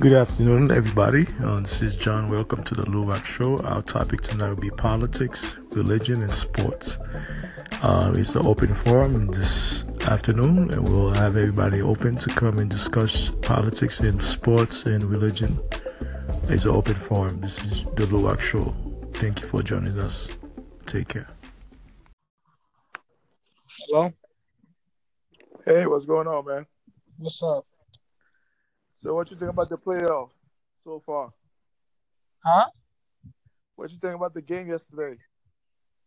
Good afternoon, everybody. Uh, this is John. Welcome to the Luwak Show. Our topic tonight will be politics, religion, and sports. Uh, it's the open forum this afternoon, and we'll have everybody open to come and discuss politics and sports and religion. It's an open forum. This is the Luwak Show. Thank you for joining us. Take care. Hello? Hey, what's going on, man? What's up? So, what you think about the playoff so far? Huh? What you think about the game yesterday?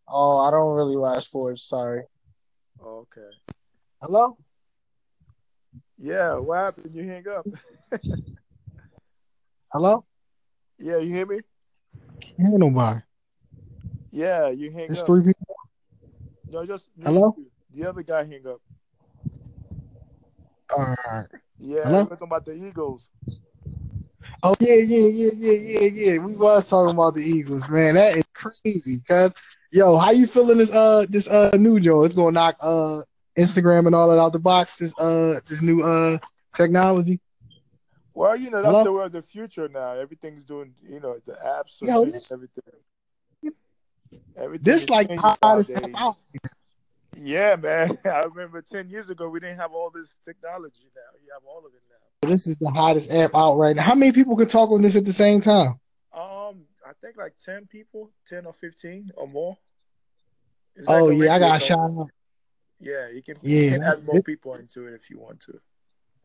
Oh, I don't really watch sports. Sorry. Okay. Hello? Yeah, what happened? You hang up? Hello? yeah, you hear me? Can't hear nobody. Yeah, you hang It's up. three people. No, just Hello? The other guy hang up. All right. Yeah, Hello? we're talking about the Eagles. Oh yeah, yeah, yeah, yeah, yeah, yeah. We was talking about the Eagles, man. That is crazy. Cause yo, how you feeling this uh this uh new Joe? It's gonna knock uh Instagram and all that out the box. This uh this new uh technology. Well, you know that's Hello? the way of the future now. Everything's doing, you know, the apps, Yo, this- everything. Everything This is like nowadays. out. Yeah, man. I remember ten years ago we didn't have all this technology. Now you have all of it now. This is the hottest app out right now. How many people could talk on this at the same time? Um, I think like ten people, ten or fifteen or more. It's Oh like yeah, I got show. shot. Yeah, you can Yeah. you can add more people into it if you want to.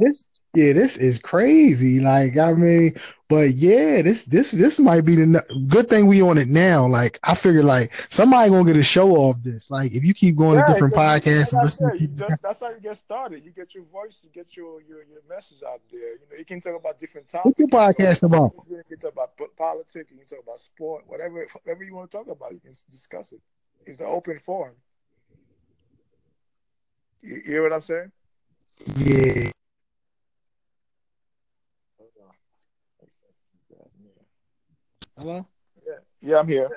This yeah, this is crazy. Like I mean, but yeah, this this this might be the good thing we on it now. Like I figure like somebody gonna get a show off this. Like if you keep going Yeah, to different podcasts and listening to just, that's how you get started. You get your voice, you get your your, your message out there. You know, you can talk about different topics. What's your podcast about? You can talk about politics. You can talk about sport. Whatever whatever you want to talk about, you can discuss it. It's an open forum. You, you hear what I'm saying? Yeah. Hello? Yeah, yeah, I'm here.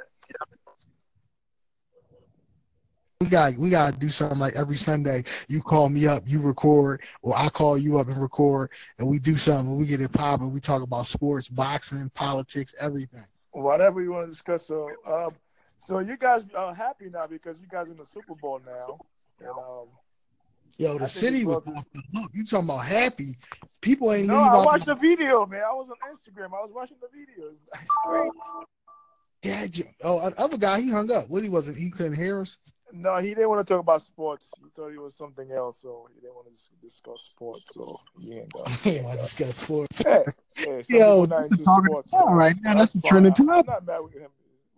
We got we gotta do something like every Sunday. You call me up, you record, or I call you up and record, and we do something. We get it popping. We talk about sports, boxing, politics, everything. Whatever you want to discuss. So, um, so you guys are happy now because you guys are in the Super Bowl now, and um, Yo, the city was off the hook. You talking about happy? People ain't no, I watched the the video, man. I was on Instagram. I was watching the video. Dad, oh, the other guy, he hung up. What he wasn't, he couldn't hear us. No, he didn't want to talk about sports. He thought it was something else, so he didn't want to discuss sports. So he ain't got. Yeah, I discuss sports. Hey, hey, Yo, talking- sports. all so right, now that's the fine. trending I'm topic. not mad with him.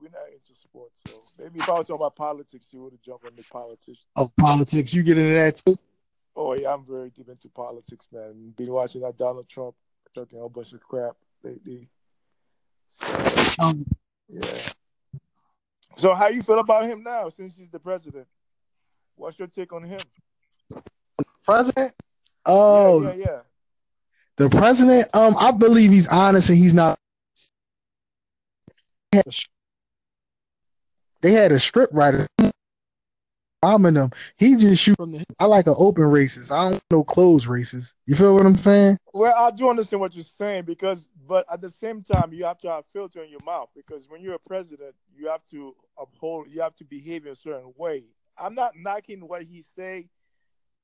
We're not into sports, so maybe if I was talking about politics, he would have jumped on the politics. Oh, politics, you get into that too? Oh yeah, I'm very deep into politics, man. Been watching that Donald Trump talking a whole bunch of crap lately. So, Um, yeah. So how you feel about him now since he's the president? What's your take on him? president? Oh, yeah, yeah, yeah. the president. Um, I believe he's honest and he's not. They had a script writer. Bombing them. He just shoot from the. I like an open races. I don't know closed races. You feel what I'm saying? Well, I do understand what you're saying because, but at the same time, you have to have filter in your mouth because when you're a president, you have to uphold, you have to behave in a certain way. I'm not knocking what he say,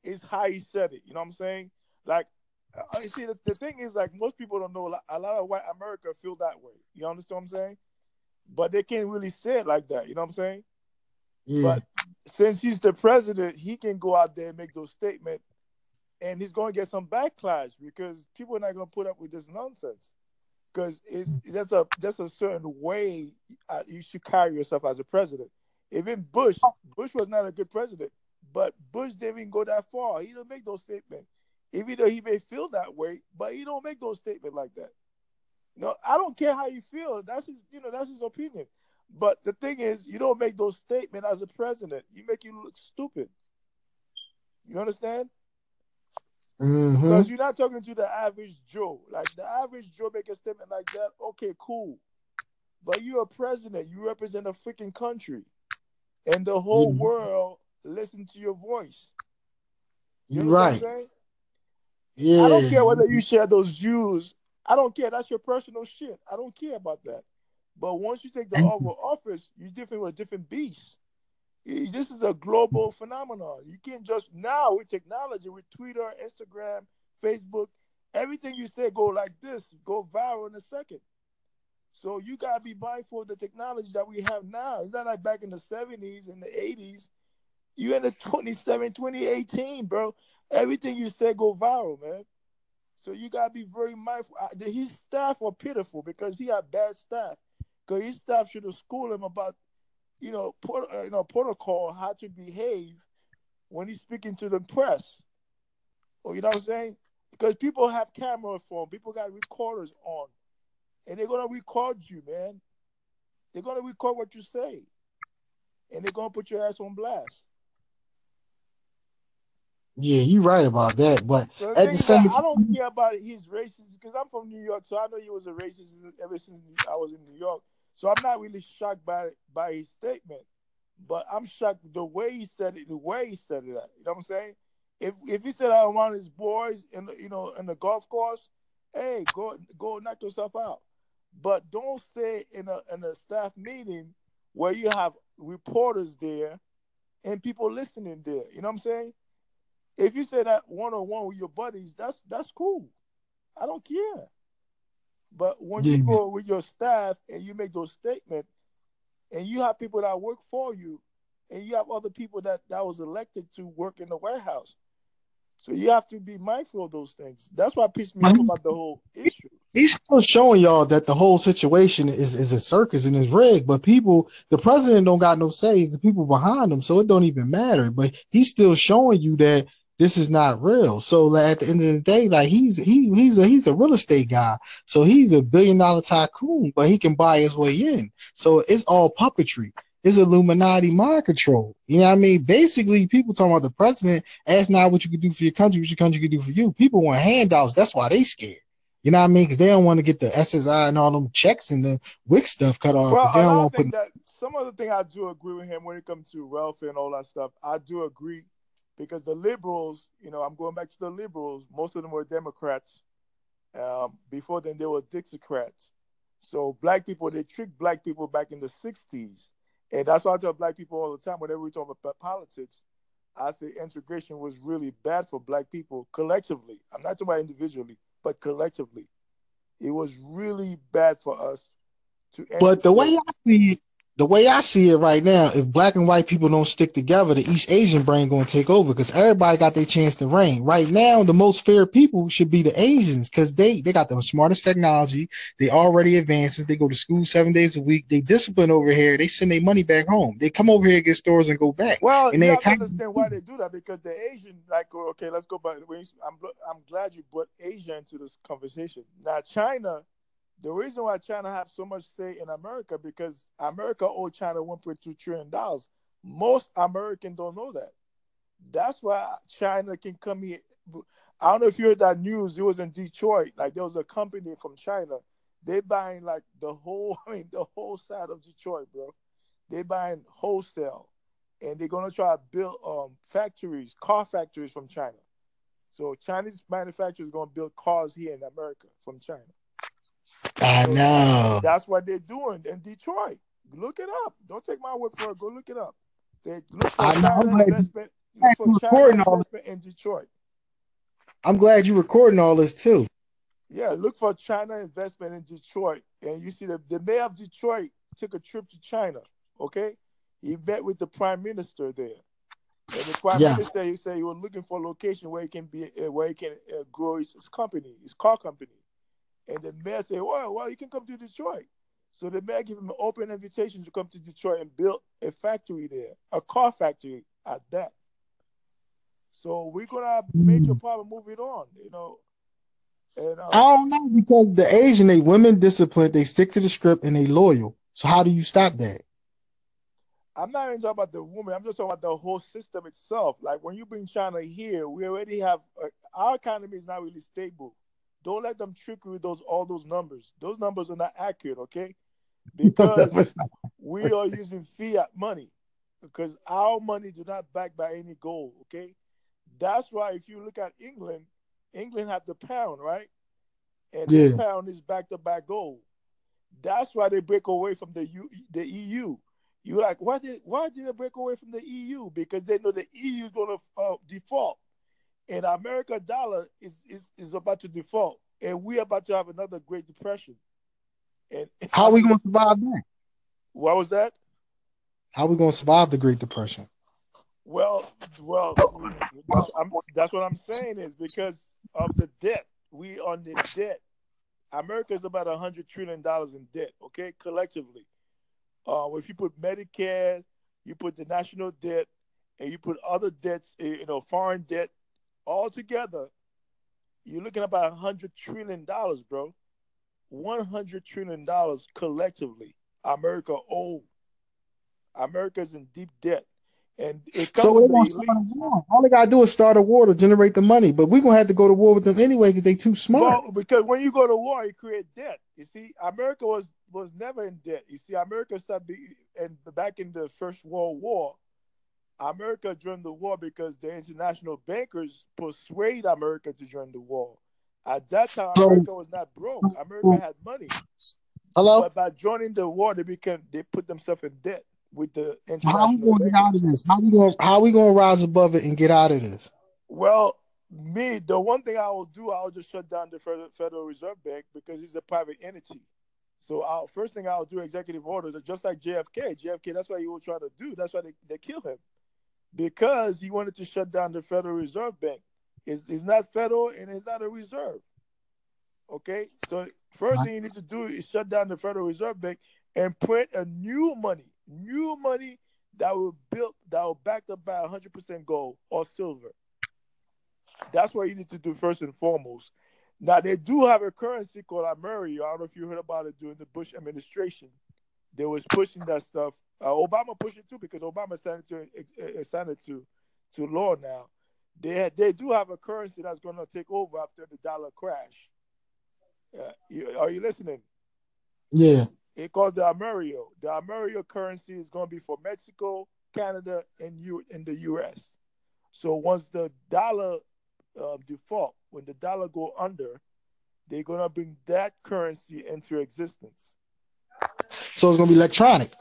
it's how he said it. You know what I'm saying? Like, uh, you see, the, the thing is, like, most people don't know. Like, A lot of white America feel that way. You understand what I'm saying? But they can't really say it like that. You know what I'm saying? Yeah. But since he's the president, he can go out there and make those statements, and he's going to get some backlash because people are not going to put up with this nonsense. Because that's a that's a certain way uh, you should carry yourself as a president. Even Bush, Bush was not a good president, but Bush didn't even go that far. He didn't make those statements, even though he may feel that way, but he don't make those statements like that. No, I don't care how you feel. That's his, you know, that's his opinion. But the thing is, you don't make those statements as a president. You make you look stupid. You understand? Mhm. Because you're not talking to the average Joe. Like the average Joe make a statement like that, okay, cool. But you're a president. You represent a freaking country, and the whole Mhm. world listen to your voice. You understand right. what I'm saying? Yeah. I don't care whether you share those views I don't care. That's your personal shit. I don't care about that. But once you take the Oval Office, you're different with a different beast. This is a global phenomenon. You can't just now with technology, with Twitter, Instagram, Facebook, everything you say go like this, go viral in a second. So you gotta be mindful of the technology that we have now. It's not like back in the 70s and the 80s. You in the 27, 2018, bro. Everything you say go viral, man. So you gotta be very mindful. His staff are pitiful because he had bad staff. Because his staff should have schooled him about, you know, put, uh, you know, protocol how to behave when he's speaking to the press. Or you know what I'm saying? Because people have camera phone, people got recorders on, and they're gonna record you, man. They're gonna record what you say, and they're gonna put your ass on blast. Yeah, you're right about that. But at the same time, I don't care about his racism because I'm from New York, so I know he was a racist ever since I was in New York. So I'm not really shocked by by his statement, but I'm shocked the way he said it, the way he said it. You know what I'm saying? If if he said I want his boys in the, you know in the golf course, hey, go go knock yourself out. But don't say in a in a staff meeting where you have reporters there and people listening there. You know what I'm saying? If you say that one on one with your buddies, that's that's cool. I don't care. But when yeah. you go with your staff and you make those statements, and you have people that work for you, and you have other people that that was elected to work in the warehouse, so you have to be mindful of those things. That's what pissed me off about the whole issue. He's still showing y'all that the whole situation is, is a circus and is rigged, but people, the president don't got no say. It's the people behind him, so it don't even matter. But he's still showing you that this is not real. So like, at the end of the day, like he's he he's a he's a real estate guy. So he's a billion dollar tycoon, but he can buy his way in. So it's all puppetry. It's Illuminati mind control. You know what I mean? Basically, people talking about the president. Ask not what you can do for your country, what your country can do for you. People want handouts. That's why they scared. You know what I mean? Because they don't want to get the SSI and all them checks and the WIC stuff cut off. Well, they don't want put... that some other thing I do agree with him when it comes to welfare and all that stuff. I do agree because the liberals, you know, I'm going back to the liberals. Most of them were Democrats. Um, before then, they were Dixiecrats. So black people, they tricked black people back in the '60s, and that's why I tell black people all the time whenever we talk about politics. I say integration was really bad for black people collectively. I'm not talking about individually, but collectively, it was really bad for us to. But the way I see the way I see it right now, if black and white people don't stick together, the East Asian brain going to take over because everybody got their chance to reign. Right now, the most fair people should be the Asians because they they got the smartest technology. They already advances. They go to school seven days a week. They discipline over here. They send their money back home. They come over here get stores and go back. Well, and you have to understand why they do that because the Asian, like, okay, let's go back. I'm I'm glad you brought Asia into this conversation. Now, China the reason why China have so much say in America because America owed China 1.2 trillion dollars. Most Americans don't know that. That's why China can come here. I don't know if you heard that news. It was in Detroit. Like there was a company from China. They buying like the whole, I mean, the whole side of Detroit, bro. They buying wholesale, and they're gonna try to build um factories, car factories from China. So Chinese manufacturers gonna build cars here in America from China. I know. That's what they're doing in Detroit. Look it up. Don't take my word for it. Go look it up. Say look for I China know. investment. Look for China investment in Detroit. I'm glad you're recording all this too. Yeah, look for China investment in Detroit, and you see the the mayor of Detroit took a trip to China. Okay, he met with the prime minister there, and the prime yeah. minister he said he was looking for a location where he can be uh, where he can uh, grow his, his company, his car company. And the mayor said, well, well, you can come to Detroit. So the mayor gave him an open invitation to come to Detroit and build a factory there, a car factory at that. So we're gonna have major problem moving on, you know. And uh, I don't know because the Asian they women disciplined, they stick to the script and they loyal. So how do you stop that? I'm not even talking about the woman. I'm just talking about the whole system itself. Like when you bring China here, we already have uh, our economy is not really stable. Don't let them trick you with those all those numbers. Those numbers are not accurate, okay? Because we are using fiat money because our money do not back by any gold, okay? That's why if you look at England, England have the pound, right? and Yeah. they pound is back to back gold. That's why they break away from the U, the EU. You're like why did why did they break away from the EU? Because they know the EU is going to uh, default, and America dollar is, is is about to default, and we're about to have another Great Depression. And How we gonna survive that? What was that? How are we gonna survive the Great Depression? Well, well, that's, I'm, that's what I'm saying is because of the debt. We on the debt. America is about a hundred trillion dollars in debt. Okay, collectively. Uh, if you put Medicare, you put the national debt, and you put other debts, you know, foreign debt, all together, you're looking about a hundred trillion dollars, bro. One hundred trillion dollars collectively. America owed. America's in deep debt, and it comes So from they the gonna start a war. All they gotta do is start a war to generate the money. But we're gonna have to go to war with them anyway because they too smart. Well, because when you go to war, you create debt. You see, America was was never in debt. You see, America started be, and back in the First World War, America joined the war because the international bankers persuade America to join the war. At that time, America was not broke. America had money, Hello? but by joining the war, they became they put themselves in debt with the international. How are we gonna get out of this? How we gonna how we gonna rise above it and get out of this? Well, me, the one thing I will do, I'll just shut down the Federal, Federal Reserve Bank because it's a private entity. So I'll, first thing I'll do, executive order, just like JFK. JFK, that's what he was trying to do. That's why they, they kill him. Because he wanted to shut down the Federal Reserve Bank. It's, it's not federal and it's not a reserve. Okay? So first thing you need to do is shut down the Federal Reserve Bank and print a new money, new money that will built that will backed up by 100% gold or silver. That's what you need to do first and foremost. Now they do have a currency called Amerio. I don't know if you heard about it during the Bush administration. They was pushing that stuff. Uh, Obama pushed it too because Obama signed it to uh, signed it to to law now. They they do have a currency that's going to take over after the dollar crash. Uh, you, are you listening? Yeah. It called the Amerio. The Amerio currency is going to be for Mexico, Canada, and you in the U.S. So once the dollar uh, default, when the dollar go under, they're gonna bring that currency into existence. So it's gonna be electronic.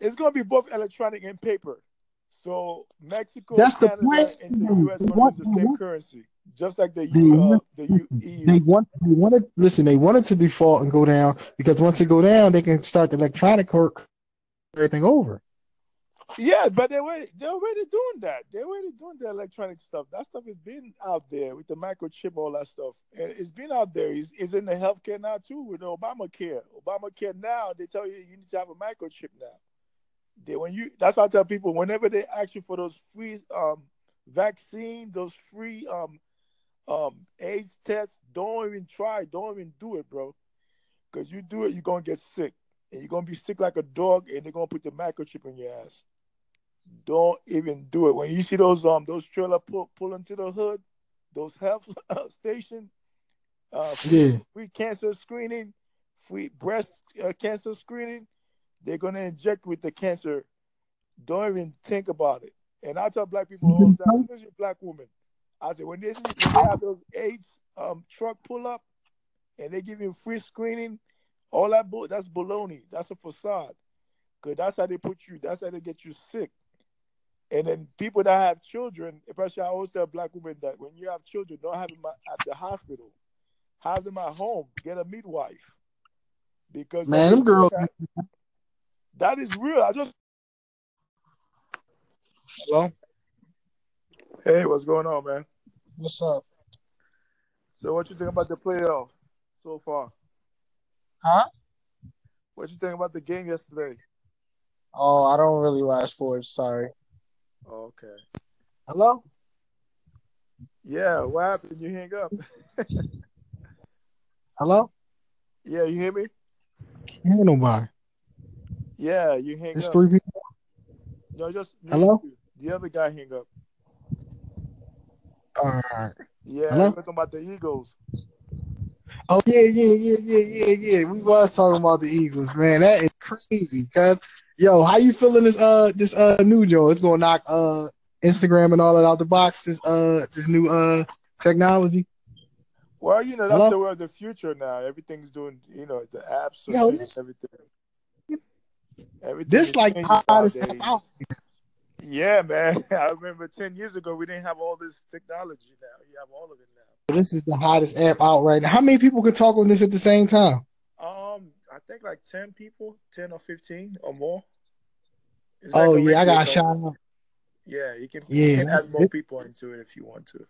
It's gonna be both electronic and paper. So Mexico, That's the Canada, point. and the U.S. Want- use the same currency, just like the They U, uh, the U, EU. They want they wanted listen, they wanted to default and go down because once they go down, they can start the electronic work everything over. Yeah, but they were they're already doing that. They're already doing the electronic stuff. That stuff has been out there with the microchip, all that stuff, and it's been out there. It's, it's in the healthcare now too with the Obamacare. Obamacare now they tell you you need to have a microchip now. They when you that's why I tell people whenever they ask you for those free um vaccine, those free um um AIDS tests, don't even try, don't even do it, bro. Cause you do it, you're gonna get sick. And you're gonna be sick like a dog, and they're gonna put the microchip in your ass. Don't even do it. When you see those um those trailer pull pull into the hood, those health station, uh, free, Yeah. free cancer screening, free breast uh, cancer screening, they're gonna inject with the cancer. Don't even think about it. And I tell black people all the time, especially black women, I say when they when they have those AIDS um truck pull up, and they give you free screening, all that bull that's baloney. That's a facade. Cause that's how they put you. That's how they get you sick. And then people that have children, especially I always tell black women that when you have children, don't have them at the hospital. Have them at home. Get a midwife. Because Man, them girls that, that is real. I just Hello, Hey, what's going on, man? what's up? So what you think about the playoff so far? Huh? What you think about the game yesterday? Oh, I don't really watch sports. Sorry. Okay. Hello? Yeah, what happened? You hang up. Hello? Yeah, you hear me? Can't hear nobody. Yeah, you hang It's up. three people. No, just Hello? The other guy hang up. All right. Yeah, Hello? talking about the Eagles. Oh yeah, yeah, yeah, yeah, yeah, yeah. We was talking about the Eagles, man. That is crazy. Cause yo, how you feeling this uh this uh new Joe? It's gonna knock uh Instagram and all that out the box. This uh this new uh technology. Well, you know that's Hello? the way of the future now. Everything's doing, you know, the apps, are Yo, this- everything. Everything This like changing hottest nowadays. out. Yeah, man. I remember ten years ago we didn't have all this technology. Now you have all of it now. This is the hottest app out right now. How many people can talk on this at the same time? Um, I think like ten people, ten or fifteen or more. It's Oh like yeah, I got shout out. Yeah, you can. Yeah. You can add more people into it if you want to.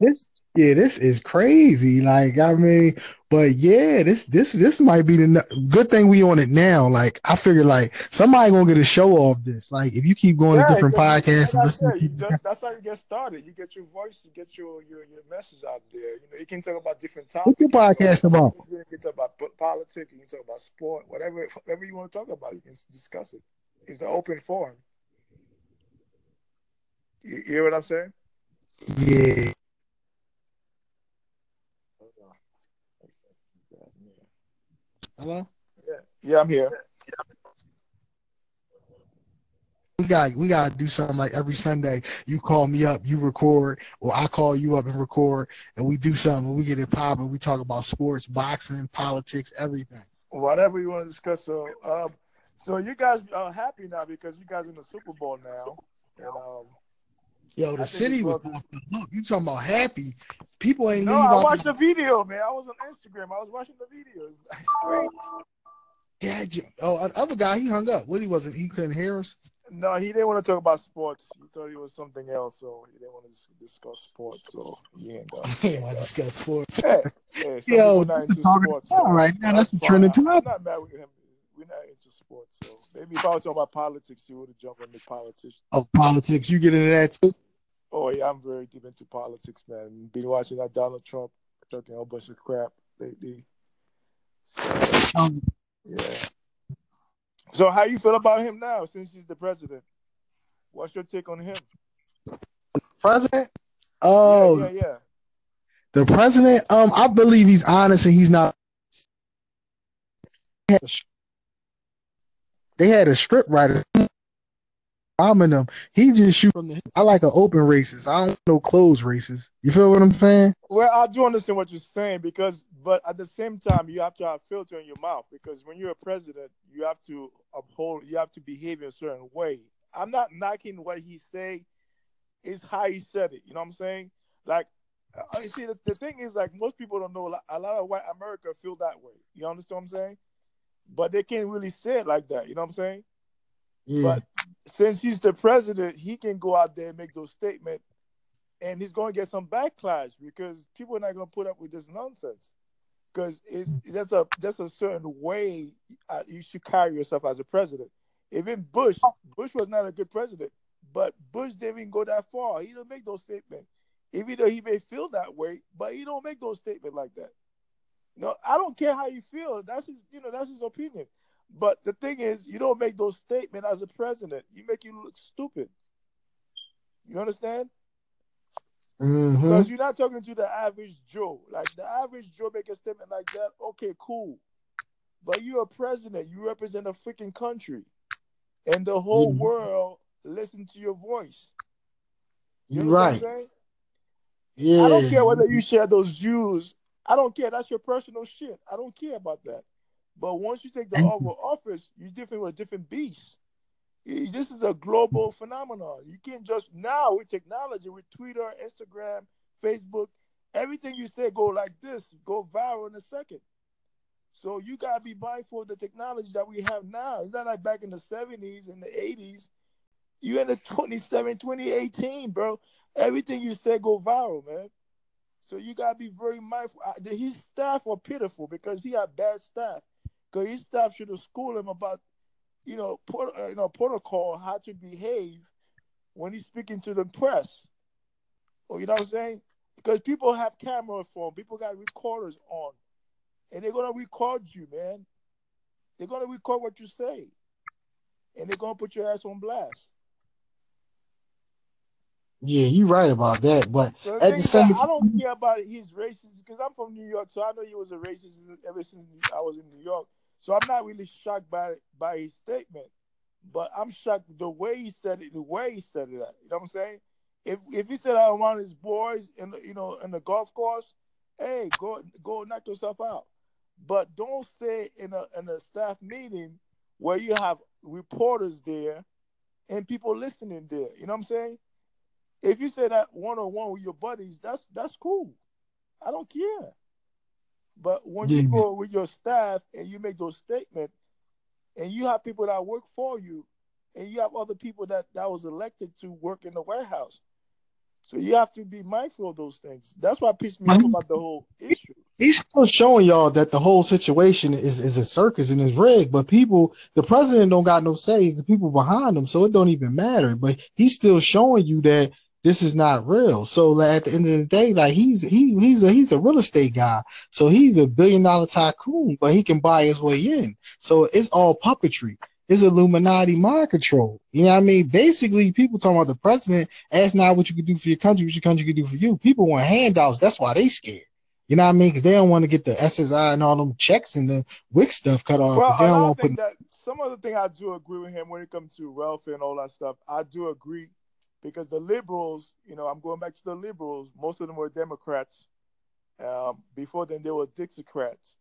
This yeah, this is crazy. Like I mean, but yeah, this this this might be the good thing we on it now. Like I figure like somebody gonna get a show off this. Like if you keep going to different you- podcasts and listening to you just, that's how you get started. You get your voice, you get your, your your message out there. You know, you can talk about different topics. What's your podcast about? You can talk about politics. You can talk about sport. Whatever, whatever you want to talk about, you can discuss it. It's an open forum. You, you hear what I'm saying? Yeah. Hello? Yeah, yeah, I'm here. We got we gotta do something like every Sunday. You call me up, you record, or I call you up and record, and we do something. We get it popping. We talk about sports, boxing, politics, everything. Whatever you want to discuss. So, um, so you guys are happy now because you guys are in the Super Bowl now, and um, Yo, the city was off the hook. You talking about happy? People ain't no, I watched the the video, man. I was on Instagram. I was watching the video. Dad. jo- Oh, the other guy, he hung up. What he wasn't? He couldn't hear us. No, he didn't want to talk about sports. He thought it was something else, so he didn't want to discuss sports. So he ain't got. He want to discuss sports. Yeah, yeah. Yo, people not this is into talking sports. so right now. That's the trending I'm not mad with him. We're not into sports, so maybe if I was talking about politics, he would have jumped into politics. Oh, politics. You get into that too? Oh yeah, I'm very deep into politics, man. Been watching that Donald Trump talking a whole bunch of crap lately. So Um, yeah. So how you feel about him now since he's the president? What's your take on him? president. Oh, yeah, yeah, yeah. the president. Um, I believe he's honest and he's not. They had a script writer. I'm in them. He just shoot from the. I like an open races. I don't know closed races. You feel what I'm saying? Well, I do understand what you're saying because, but at the same time, you have to have filter in your mouth because when you're a president, you have to uphold, you have to behave in a certain way. I'm not knocking what he say, it's how he said it. You know what I'm saying? Like, uh, you see, the, the thing is, like, most people don't know. A lot of white America feel that way. You understand what I'm saying? But they can't really say it like that. You know what I'm saying? Yeah. But since he's the president, he can go out there and make those statements, and he's going to get some backlash because people are not going to put up with this nonsense. Because that's a that's a certain way uh, you should carry yourself as a president. Even Bush, Bush was not a good president, but Bush didn't even go that far. He didn't make those statements, even though he may feel that way, but he don't make those statements like that. You know, I don't care how you feel. That's his, you know, that's his opinion. But the thing is, you don't make those statements as a president. You make you look stupid. You understand? Mhm. Because you're not talking to the average Joe. Like the average Joe make a statement like that, okay, cool. But you're a president. You represent a freaking country, and the whole Mhm. world listen to your voice. You understand right. what I'm saying? Yeah. I don't care whether you share those views. I don't care. That's your personal shit. I don't care about that. But once you take the Thank Oval Office, you're different with a different beast. This is a global phenomenon. You can't just now with technology, with Twitter, Instagram, Facebook, everything you say go like this, go viral in a second. So you gotta be mindful of the technology that we have now. It's not like back in the 70s and the 80s. You in the 27, 2018, bro. Everything you say go viral, man. So you gotta be very mindful. His staff are pitiful because he had bad staff. Because his staff should have schooled him about, you know, uh, you know, protocol, how to behave when he's speaking to the press. Or you know what I'm saying? Because people have cameras for 'em. people got recorders on, and they're gonna record you, man. They're gonna record what you say, and they're gonna put your ass on blast. Yeah, you're right about that. But So At the the thing is same I don't care about his racism because I'm from New York, so I know he was a racist ever since I was in New York. So I'm not really shocked by by his statement, but I'm shocked the way he said it, the way he said it. You know what I'm saying? If if he said I want his boys in the, you know in the golf course hey, go go knock yourself out. But don't say in a in a staff meeting where you have reporters there and people listening there. You know what I'm saying? If you say that one on one with your buddies, that's that's cool. I don't care. But when Yeah. you go with your staff and you make those statements, and you have people that work for you, and you have other people that that was elected to work in the warehouse, so you have to be mindful of those things. That's what pissed me off about the whole issue. He's still showing y'all that the whole situation is, is a circus and is rigged, but people, the president don't got no say. It's the people behind him, so it don't even matter. But he's still showing you that this is not real. So like, at the end of the day, like he's he he's a he's a real estate guy, so he's a billion dollar tycoon, but he can buy his way in. So it's all puppetry. It's Illuminati mind control. You know what I mean? Basically, people talking about the president. Ask not what you can do for your country, what your country can do for you. People want handouts. That's why they scared. You know what I mean? Because they don't want to get the SSI and all them checks and the WIC stuff cut off. Well, they don't want to put that some of the thing I do agree with him when it comes to welfare and all that stuff. I do agree because the liberals, you know, I'm going back to the liberals. Most of them were Democrats. Um, before then, they were Dixiecrats.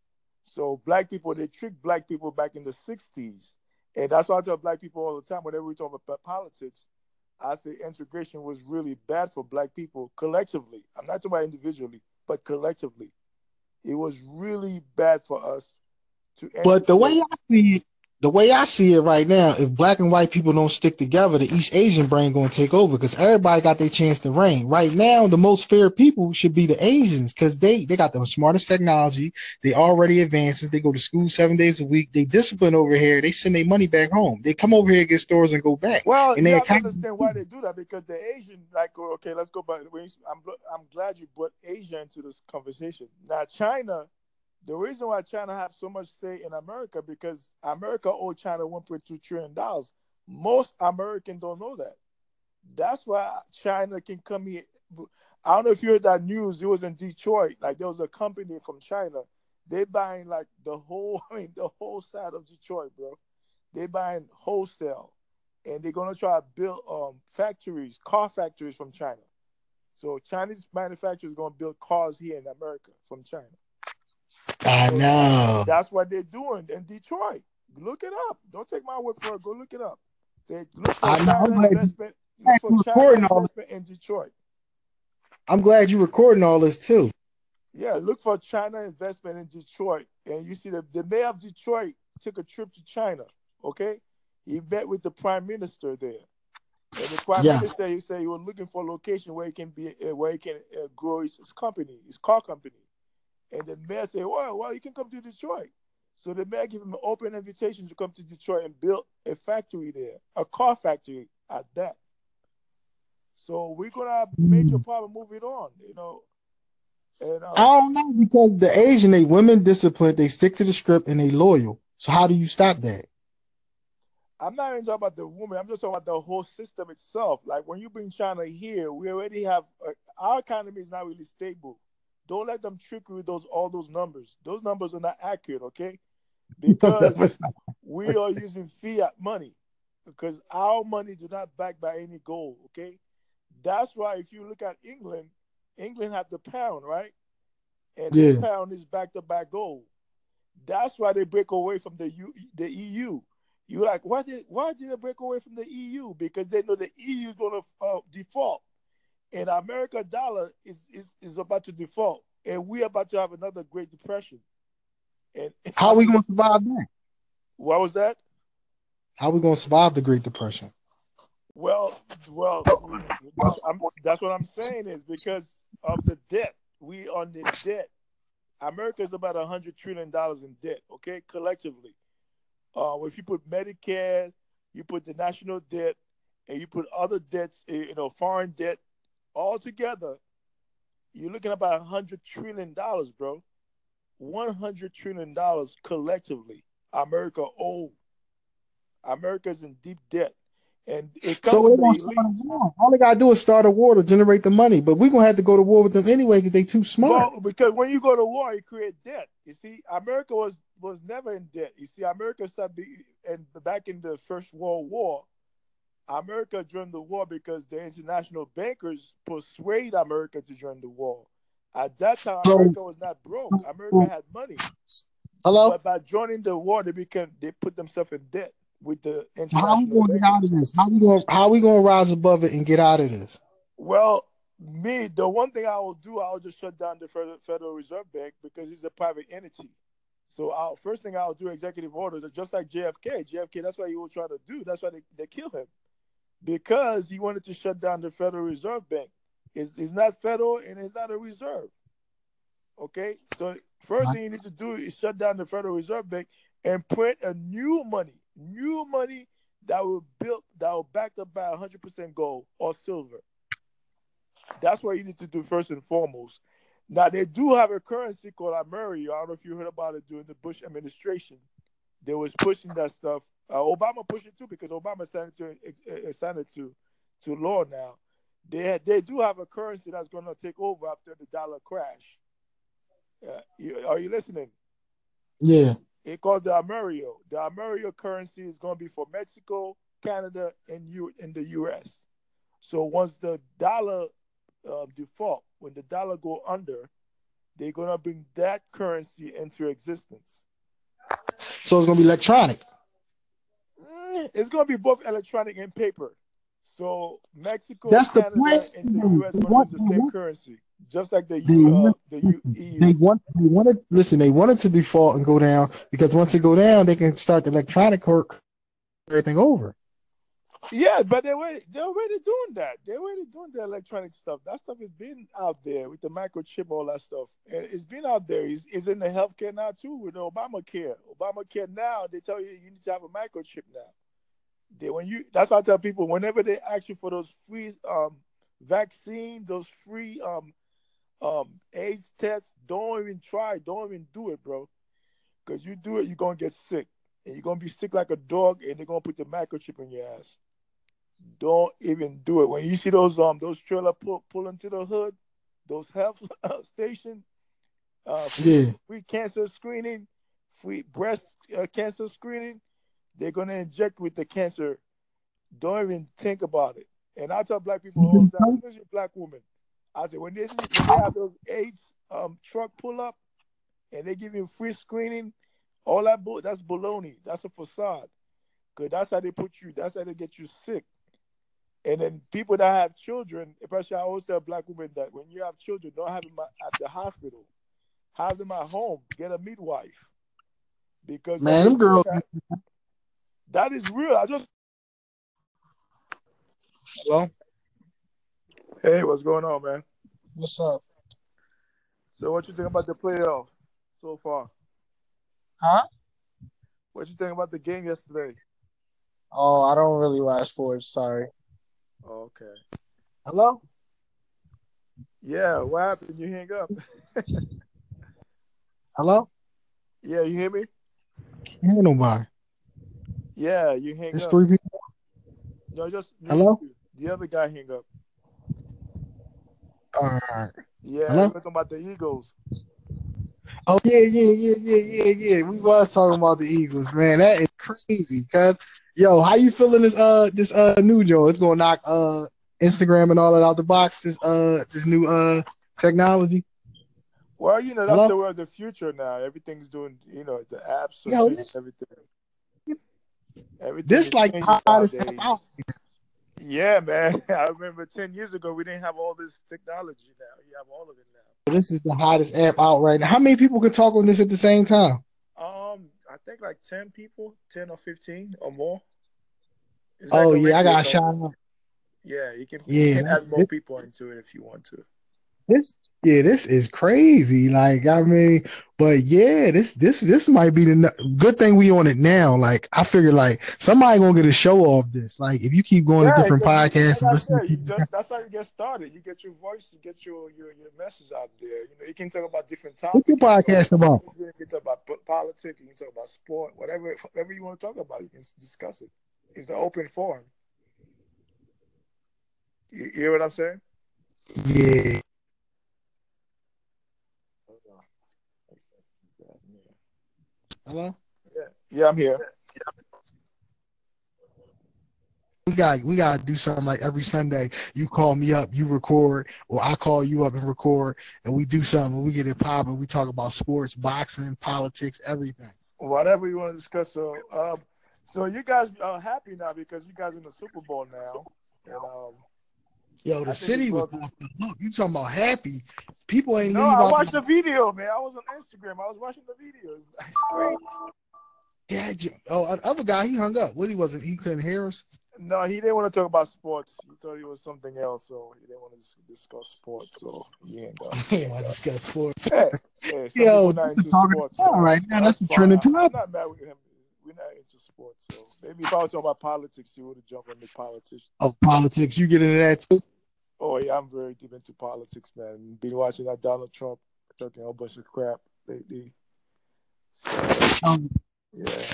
So black people, they tricked black people back in the '60s, and that's why I tell black people all the time whenever we talk about politics. I say integration was really bad for black people collectively. I'm not talking about individually, but collectively. It was really bad for us to But the way. I see it, the way I see it right now, if black and white people don't stick together, the East Asian brain gonna take over because everybody got their chance to reign. Right now, the most fair people should be the Asians because they they got the smartest technology. They already advances. They go to school seven days a week. They discipline over here. They send their money back home. They come over here get stores and go back. Well, And they to understand why they do that because the Asian, like, okay, let's go back. I'm I'm glad you brought Asia into this conversation. Now, China, the reason why China have so much say in America because America owe China 1.2 trillion dollars. Most Americans don't know that. That's why China can come here. I don't know if you heard that news. It was in Detroit. Like there was a company from China. They buying like the whole, I mean, the whole side of Detroit, bro. They buying wholesale, and they're gonna try to build um factories, car factories from China. So Chinese manufacturers gonna build cars here in America from China. I know. That's what they're doing in Detroit. Look it up. Don't take my word for it. Go look it up. Say look for I know. Investment. Look for China recording all investment in Detroit. I'm glad you're recording all this too. Yeah, look for China investment in Detroit, and you see the the mayor of Detroit took a trip to China. Okay, he met with the prime minister there, and the prime Yeah. minister he said he was looking for a location where he can be uh, where he can uh, grow his, his company, his car company, and the mayor said, "Well, well, you can come to Detroit." So the mayor gave him an open invitation to come to Detroit and build a factory there, a car factory at that. So we're gonna have major problem moving on, you know. And uh, I don't know because the Asian they women disciplined, they stick to the script and they loyal. So how do you stop that? I'm not even talking about the woman. I'm just talking about the whole system itself. Like when you bring China here, we already have uh, our economy is not really stable. Don't let them trick you with those all those numbers. Those numbers are not accurate, okay? Because we are using fiat money because our money do not back by any gold, okay? That's why if you look at England, England have the pound, right? And the pound is backed up by gold. That's why they break away from the U, the EU. You're like, why did why did they break away from the EU? Because they know the EU is going to uh, default, and America dollar is, is is about to default, and we're about to have another Great Depression. And How we gonna survive that? What was that? How are we gonna survive the Great Depression? Well, well, that's, I'm, that's what I'm saying is because of the debt. We on the debt. America is about a hundred trillion dollars in debt. Okay, collectively. Uh, if you put Medicare, you put the national debt, and you put other debts, you know, foreign debt, all together, you're looking about a hundred trillion dollars, bro. One hundred trillion dollars collectively. America owe. America's in deep debt, and it comes So they the gonna start a war. All they gotta do is start a war to generate the money. But we're gonna have to go to war with them anyway because they too smart. Well, because when you go to war, you create debt. You see, America was was never in debt. You see, America started and back in the First World War, America joined the war because the international bankers persuade America to join the war. At that time, America was not broke. America had money. Hello. But by joining the war, they became they put themselves in debt with the How we international gonna get out bankers. of this? How we gonna how we gonna rise above it and get out of this? Well, me, the one thing I will do, I'll just shut down the Federal, Federal Reserve Bank because it's a private entity. So I'll, first thing I'll do, executive order, just like JFK. JFK, that's what he was trying to do. That's why they, they kill him. Because he wanted to shut down the Federal Reserve Bank. It's, it's not federal and it's not a reserve. Okay? So first thing you need to do is shut down the Federal Reserve Bank and print a new money, new money that will built that will backed up by 100% gold or silver. That's what you need to do first and foremost. Now they do have a currency called Amerio. I don't know if you heard about it during the Bush administration. They was pushing that stuff. Uh, Obama pushed it too because Obama signed it to uh, signed it to to law now. They they do have a currency that's going to take over after the dollar crash. Uh, you, are you listening? Yeah. It called the Amerio. The Amerio currency is going to be for Mexico, Canada, and you in the U.S. So once the dollar uh, default, when the dollar go under, they're going to bring that currency into existence. So it's gonna be electronic. It's going to be both electronic and paper. So Mexico, That's the Canada, point. and the U.S. Want- the same currency, just like the They uh, want- the EU. They want they listen, they wanted to default and go down because once they go down, they can start the electronic work everything over. Yeah, but they were they're already doing that. They're already doing the electronic stuff. That stuff has been out there with the microchip, all that stuff. And it's been out there. It's, it's in the healthcare now too with the Obamacare. Obamacare now they tell you you need to have a microchip now. They when you that's why I tell people whenever they ask you for those free um vaccine, those free um um AIDS tests, don't even try, don't even do it, bro. Cause you do it, you're gonna get sick. And you're gonna be sick like a dog and they're gonna put the microchip in your ass don't even do it. When you see those um those trailer pull pull into the hood, those health station, uh, free, Yeah. free cancer screening, free breast uh, cancer screening, they're gonna inject with the cancer. Don't even think about it. And I tell black people all the time, especially black women, I say when they see, when they have those AIDS um truck pull up, and they give you free screening, all that bull that's baloney. That's a facade. Cause that's how they put you. That's how they get you sick. And then people that have children, especially I always tell black women that when you have children, don't have them at the hospital. Have them at home. Get a midwife. Because Man, them girls that is real. I just Hello? hey, what's going on, man? What's up? So what you think about the playoffs so far? Huh? What you think about the game yesterday? Oh, I don't really watch sports. Sorry. Okay. Hello? Yeah, what happened? You hang up. Hello? Yeah, you hear me? Can't hear nobody. Yeah, you hang It's up. three people. No, just Hello? The other guy hang up. All right. Yeah, Hello? talking about the Eagles. Oh yeah, yeah, yeah, yeah, yeah, yeah. We was talking about the Eagles, man. That is crazy. Cause yo, how you feeling this uh this uh new Joe? It's gonna knock uh Instagram and all that out the box. This uh this new uh technology. Well, you know, that's Hello? the way of the future now. Everything's doing, you know, the apps, Yo, this- everything. Everything This like hottest out. Yeah, man. I remember ten years ago we didn't have all this technology. Now you have all of it now. This is the hottest app out right now. How many people can talk on this at the same time? Um, I think like ten people, ten or fifteen or more. It's Oh like yeah, I got a out. Yeah, you can. Yeah, you can add more people into it if you want to. This yeah, this is crazy. Like I mean, but yeah, this this this might be the good thing we on it now. Like I figure like somebody gonna get a show off this. Like if you keep going to different podcasts and listening, to just, that's how you get started. You get your voice, you get your your, your message out there. You know, you can talk about different topics. What's your podcast about? You can talk about politics. You can talk about sport. Whatever, whatever you want to talk about, you can discuss it. It's an open forum. You, you hear what I'm saying? yeah. Hello. Yeah, I'm here. we got we gotta do something like every Sunday. You call me up, you record, or I call you up and record, and we do something. We get it popping. We talk about sports, boxing, politics, everything. Whatever you want to discuss. So, um, so you guys are happy now because you guys are in the Super Bowl now, and um, Yo, the city was well- off the hook. You talking about happy? People ain't no, I watched the, the video, man. I was on Instagram. I was watching the video. Dad, oh, the other guy, he hung up. What he wasn't, he couldn't hear us. No, he didn't want to talk about sports. He thought it was something else, so he didn't want to discuss sports. So he ain't got. Yeah, I discuss sports. Hey, hey, Yo, people not this is into talking sports. right now. That's the trending I'm not mad with him. We're not into sports, so maybe if I was talking about politics, you would have jumped into politics. Oh, politics. You get into that too? Oh yeah, I'm very deep into politics, man. Been watching that Donald Trump talking a whole bunch of crap lately. So Um, yeah.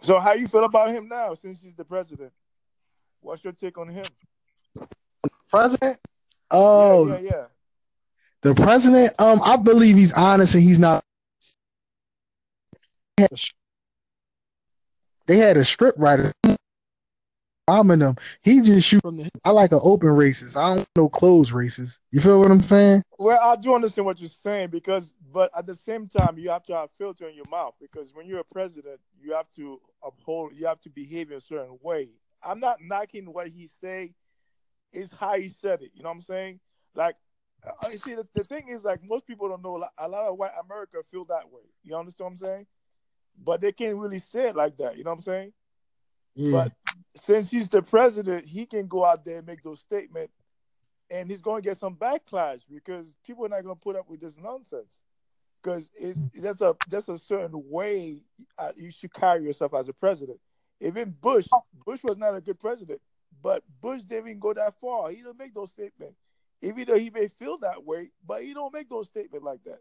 So how you feel about him now since he's the president? What's your take on him? president? Oh, yeah, yeah, yeah. the president. Um, I believe he's honest and he's not. They had a script writer. bombing them. He just shoot from the. I like an open races. I don't know closed races. You feel what I'm saying? Well, I do understand what you're saying because, but at the same time, you have to have filter in your mouth because when you're a president, you have to uphold, you have to behave in a certain way. I'm not knocking what he say, it's how he said it. You know what I'm saying? Like, uh, you see, the, the thing is, like, most people don't know. like, A lot of white America feel that way. You understand what I'm saying? But they can't really say it like that. You know what I'm saying? Yeah. But since he's the president, he can go out there and make those statements, and he's going to get some backlash because people are not going to put up with this nonsense. Because it's that's a that's a certain way uh, you should carry yourself as a president. Even Bush, Bush was not a good president, but Bush didn't even go that far. He don't make those statements, even though he may feel that way, but he don't make those statements like that.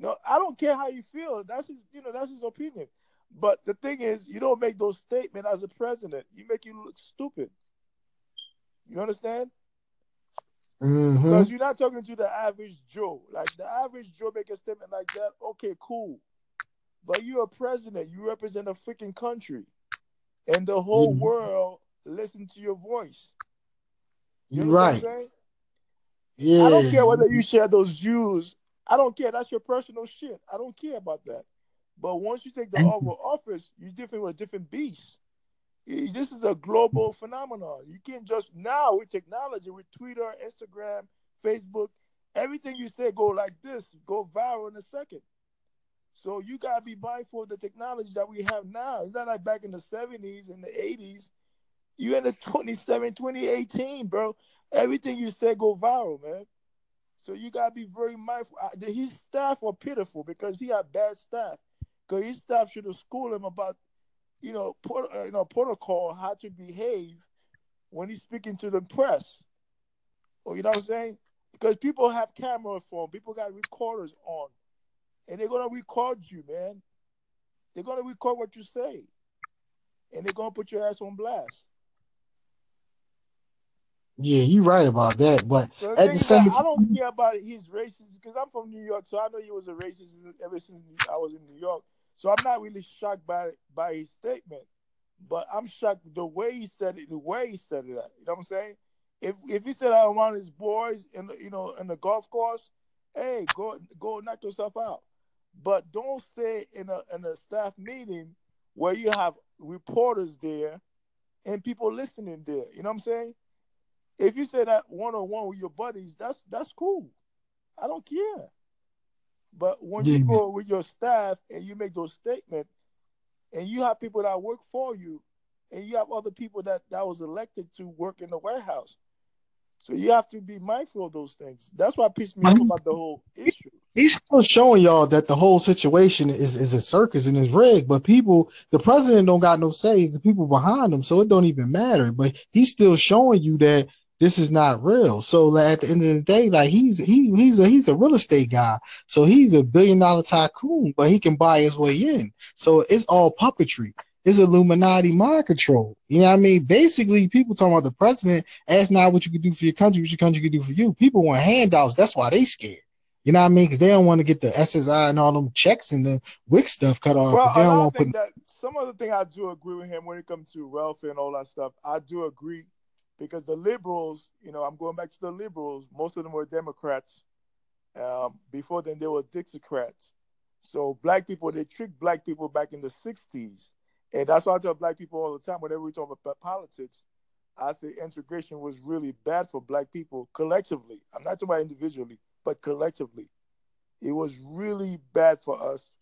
Know, I don't care how you feel. That's his, you know, that's his opinion. But the thing is, you don't make those statements as a president. You make you look stupid. You understand? Mhm. Because you're not talking to the average Joe. Like the average Joe make a statement like that, okay, cool. But you're a president. You represent a freaking country, and the whole Mhm. world listen to your voice. You You're right. what I'm saying? Yeah. I don't care whether you share those views. I don't care. That's your personal shit. I don't care about that. But once you take the Oval Office, you're different with a different beast. This is a global phenomenon. You can't just now with technology, with Twitter, Instagram, Facebook, everything you say go like this, go viral in a second. So you gotta be mindful of the technology that we have now. It's not like back in the 70s and the 80s. You in the 27, 2018, bro. Everything you say go viral, man. So you gotta be very mindful. His staff are pitiful because he had bad staff. Because his staff should have schooled him about, you know, uh, you know, protocol, how to behave when he's speaking to the press. Or you know what I'm saying? Because people have camera phone, people got recorders on, and they're gonna record you, man. They're gonna record what you say, and they're gonna put your ass on blast. Yeah, you're right about that. But So at the same that I don't care about his racist because I'm from New York, so I know he was a racist ever since I was in New York. So I'm not really shocked by by his statement, but I'm shocked the way he said it, the way he said it. You know what I'm saying? If if he said I want his boys in the, you know in the golf course, hey, go go knock yourself out. But don't say in a in a staff meeting where you have reporters there and people listening there. You know what I'm saying? If you say that one on one with your buddies, that's that's cool. I don't care. But when Yeah. you go with your staff and you make those statements, and you have people that work for you, and you have other people that that was elected to work in the warehouse, so you have to be mindful of those things. That's what pissed me off mm-hmm. about the whole issue. he's still showing y'all that the whole situation is, is a circus and is rigged. But people, the president don't got no say. It's the people behind him, so it don't even matter. But he's still showing you that this is not real. So like, at the end of the day, like he's he he's a he's a real estate guy. So he's a billion dollar tycoon, but he can buy his way in. So it's all puppetry. It's Illuminati mind control. You know what I mean? Basically, people talking about the president. Ask not what you can do for your country, what your country can do for you. People want handouts. That's why they scared. You know what I mean? Because they don't want to get the SSI and all them checks and the WIC stuff cut off. Well, they don't another want to put. that some other thing I do agree with him when it comes to welfare and all that stuff. I do agree because the liberals, you know, I'm going back to the liberals. Most of them were Democrats. Um, before then, they were Dixiecrats. So black people, they tricked black people back in the '60s, and that's why I tell black people all the time whenever we talk about politics. I say integration was really bad for black people collectively. I'm not talking about individually, but collectively. It was really bad for us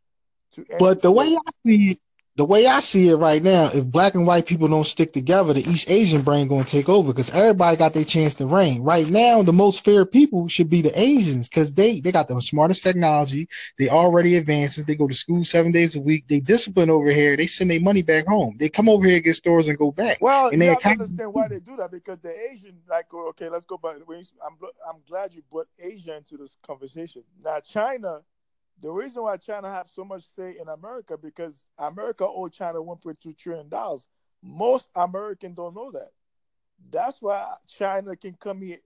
to But the way. I see it, the way I see it right now, if black and white people don't stick together, the East Asian brain gonna take over because everybody got their chance to reign. Right now, the most fair people should be the Asians because they they got the smartest technology. They already advances. They go to school seven days a week. They discipline over here. They send their money back home. They come over here get stores and go back. Well, And you they have to understand why they do that because the Asian, like, okay, let's go back. I'm I'm glad you brought Asia into this conversation. Now, China, the reason why China have so much say in America because America owed China 1.2 trillion dollars. Most Americans don't know that. That's why China can come here.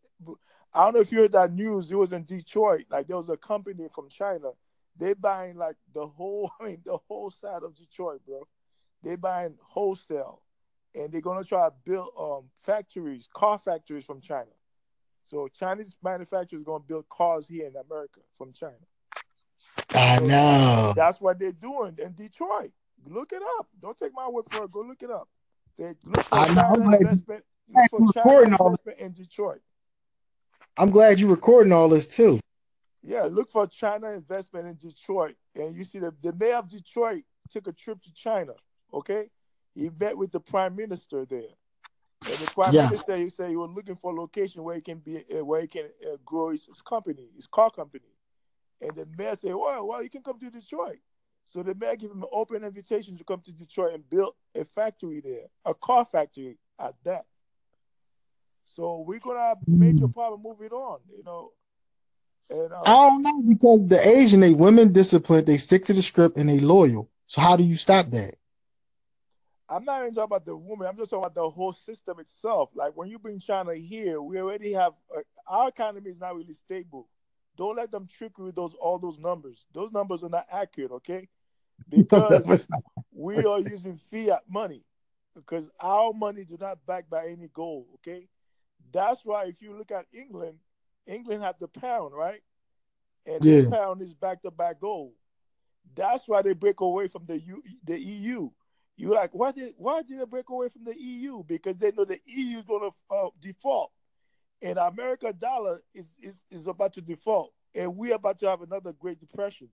I don't know if you heard that news. It was in Detroit. Like there was a company from China. They buying like the whole, I mean, the whole side of Detroit, bro. They buying wholesale, and they're gonna try to build um factories, car factories from China. So Chinese manufacturers gonna build cars here in America from China. I know. That's what they're doing in Detroit. Look it up. Don't take my word for it. Go look it up. Say look for I know. China glad- investment. Look for China recording all investment in Detroit. I'm glad you're recording all this too. Yeah, look for China investment in Detroit, and you see the the mayor of Detroit took a trip to China. Okay, he met with the prime minister there, and the prime Yeah. minister he said he was looking for a location where he can be uh, where he can uh, grow his, his company, his car company, and the mayor said, "Well, well, you can come to Detroit." So the mayor gave him an open invitation to come to Detroit and build a factory there, a car factory at that. So we're gonna have major problem moving on, you know. And uh, I don't know because the Asian, they women disciplined, they stick to the script and they loyal. So how do you stop that? I'm not even talking about the woman. I'm just talking about the whole system itself. Like when you bring China here, we already have uh, our economy is not really stable. Don't let them trick you with those all those numbers. Those numbers are not accurate, okay? Because we are using fiat money because our money do not back by any gold, okay? That's why if you look at England, England have the pound, right? And Yeah. the pound is backed up by gold. That's why they break away from the U, the EU. You're like, why did why did they break away from the EU? Because they know the EU is going to uh, default, and America dollar is, is is about to default, and we're about to have another Great Depression.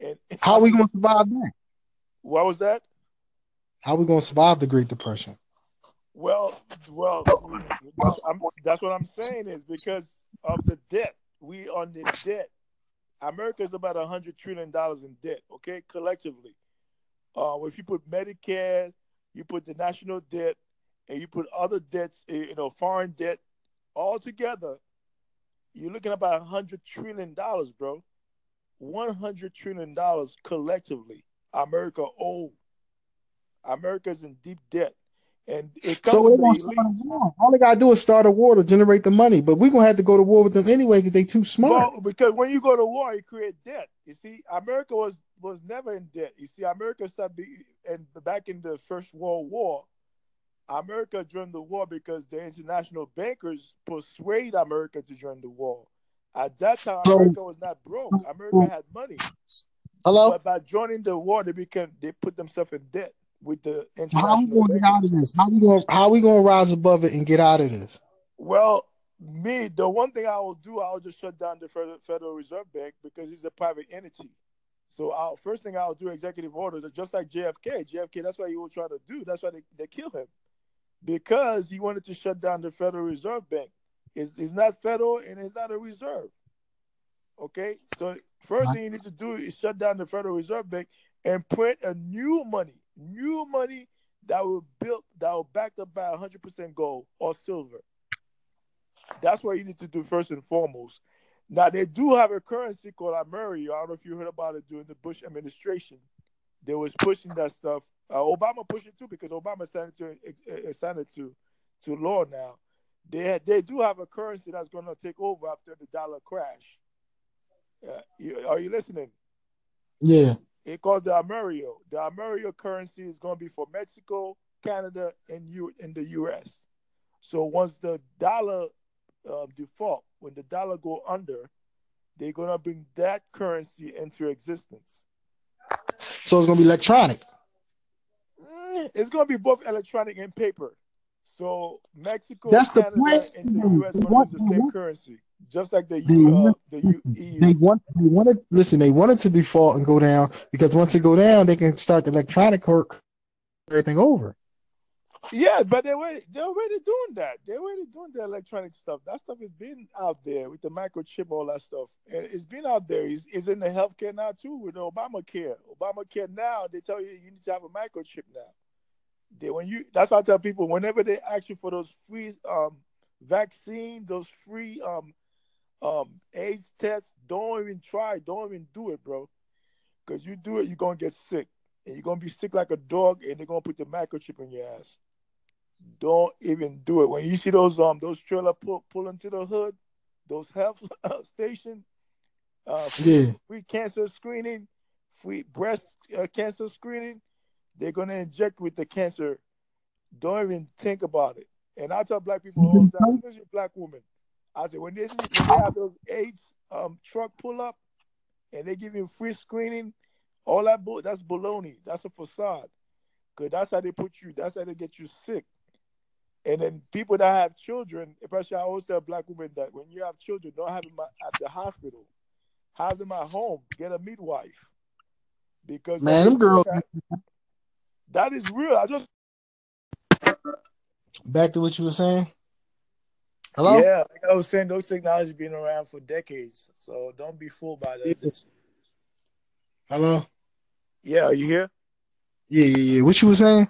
And how are we gonna survive that? What was that? How are we gonna survive the Great Depression? Well, well, that's, I'm, that's what I'm saying is because of the debt. We on the debt. America is about a hundred trillion dollars in debt. Okay, collectively. Uh, if you put Medicare, you put the national debt, and you put other debts, you know, foreign debt, all together, you're looking about a hundred trillion dollars, bro. One hundred trillion dollars collectively. America owe. America's in deep debt, and it comes So they the gonna start a war. All they gotta do is start a war to generate the money. But we're gonna have to go to war with them anyway because they too smart. Well, because when you go to war, you create debt. You see, America was was never in debt. You see, America started be, and back in the First World War, America joined the war because the international bankers persuade America to join the war. At that time, America was not broke. America had money, Hello? but by joining the war, they became they put themselves in debt with the international. How are we international gonna get out of this? How we gonna how we gonna rise above it and get out of this? Well, me, the one thing I will do, I'll just shut down the Federal, Federal Reserve Bank because it's a private entity. So I'll, first thing I'll do executive order, just like JFK. JFK, that's what he was trying to do. That's why they, they kill him. Because he wanted to shut down the Federal Reserve Bank. It's, it's not federal and it's not a reserve. Okay? So first thing you need to do is shut down the Federal Reserve Bank and print a new money, new money that will built that will backed up by 100% gold or silver. That's what you need to do first and foremost. Now they do have a currency called Ameri. I don't know if you heard about it during the Bush administration. They was pushing that stuff. Uh, Obama pushed it too because Obama signed it to uh, signed it to to law now. They they do have a currency that's going to take over after the dollar crash. Uh, you, are you listening? Yeah. It called the Amerio. The Amerio currency is going to be for Mexico, Canada, and you in the U.S. So once the dollar uh, default, when the dollar go under, they're going to bring that currency into existence. So it's gonna be electronic. It's going to be both electronic and paper. So Mexico, That's the Canada, point. and the U.S. They going to want- use the same currency, just like the They U, uh, want- the EU. They want they wanted listen, they wanted to default and go down because once they go down, they can start the electronic work everything over. Yeah, but they were they're already doing that. They're already doing the electronic stuff. That stuff has been out there with the microchip, all that stuff, and it's been out there. It's, it's in the healthcare now too with the Obamacare. Obamacare now they tell you you need to have a microchip now. They when you that's why I tell people whenever they ask you for those free um vaccine, those free um um AIDS tests, don't even try, don't even do it, bro. Cause you do it, you're gonna get sick, and you're gonna be sick like a dog, and they're gonna put the microchip in your ass don't even do it. When you see those um those trailer pull pull into the hood, those health station, uh, free, Yeah. free cancer screening, free breast uh, cancer screening, they're gonna inject with the cancer. Don't even think about it. And I tell black people all the time, especially black women, I say when they see, when they have those AIDS um truck pull up, and they give you free screening, all that bull that's baloney. That's a facade. Cause that's how they put you. That's how they get you sick. And then people that have children, especially I always tell black women that when you have children, don't have them at the hospital. Have them at home. Get a midwife. Because Man, them girls- that, is real. I just Back to what you were saying. Hello? yeah, like I was saying, those technologies been around for decades. So don't be fooled by that. Hello? Yeah, are you here? Yeah, yeah, yeah. What you were saying?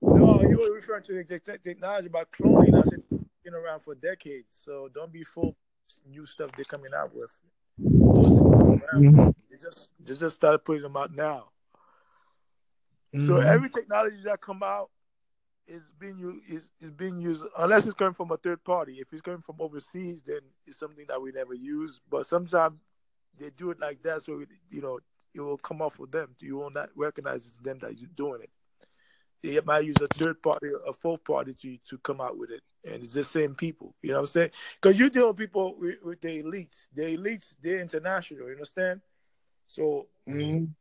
No, you were referring to the te- te- technology about cloning. I said been around for decades. So don't be fooled. New stuff they're coming out with. Those mm-hmm. They just they just started putting them out now. So Mhm. every technology that come out is being used is, is being used unless it's coming from a third party. If it's coming from overseas, then it's something that we never use. But sometimes they do it like that, so it, you know it will come off with them. You will not recognize it's them that you're doing it. They might use a third party, a fourth party to to come out with it, and it's the same people. You know what I'm saying? Because you deal with people with, with the elites. The elites, they're international. You understand? So Mhm.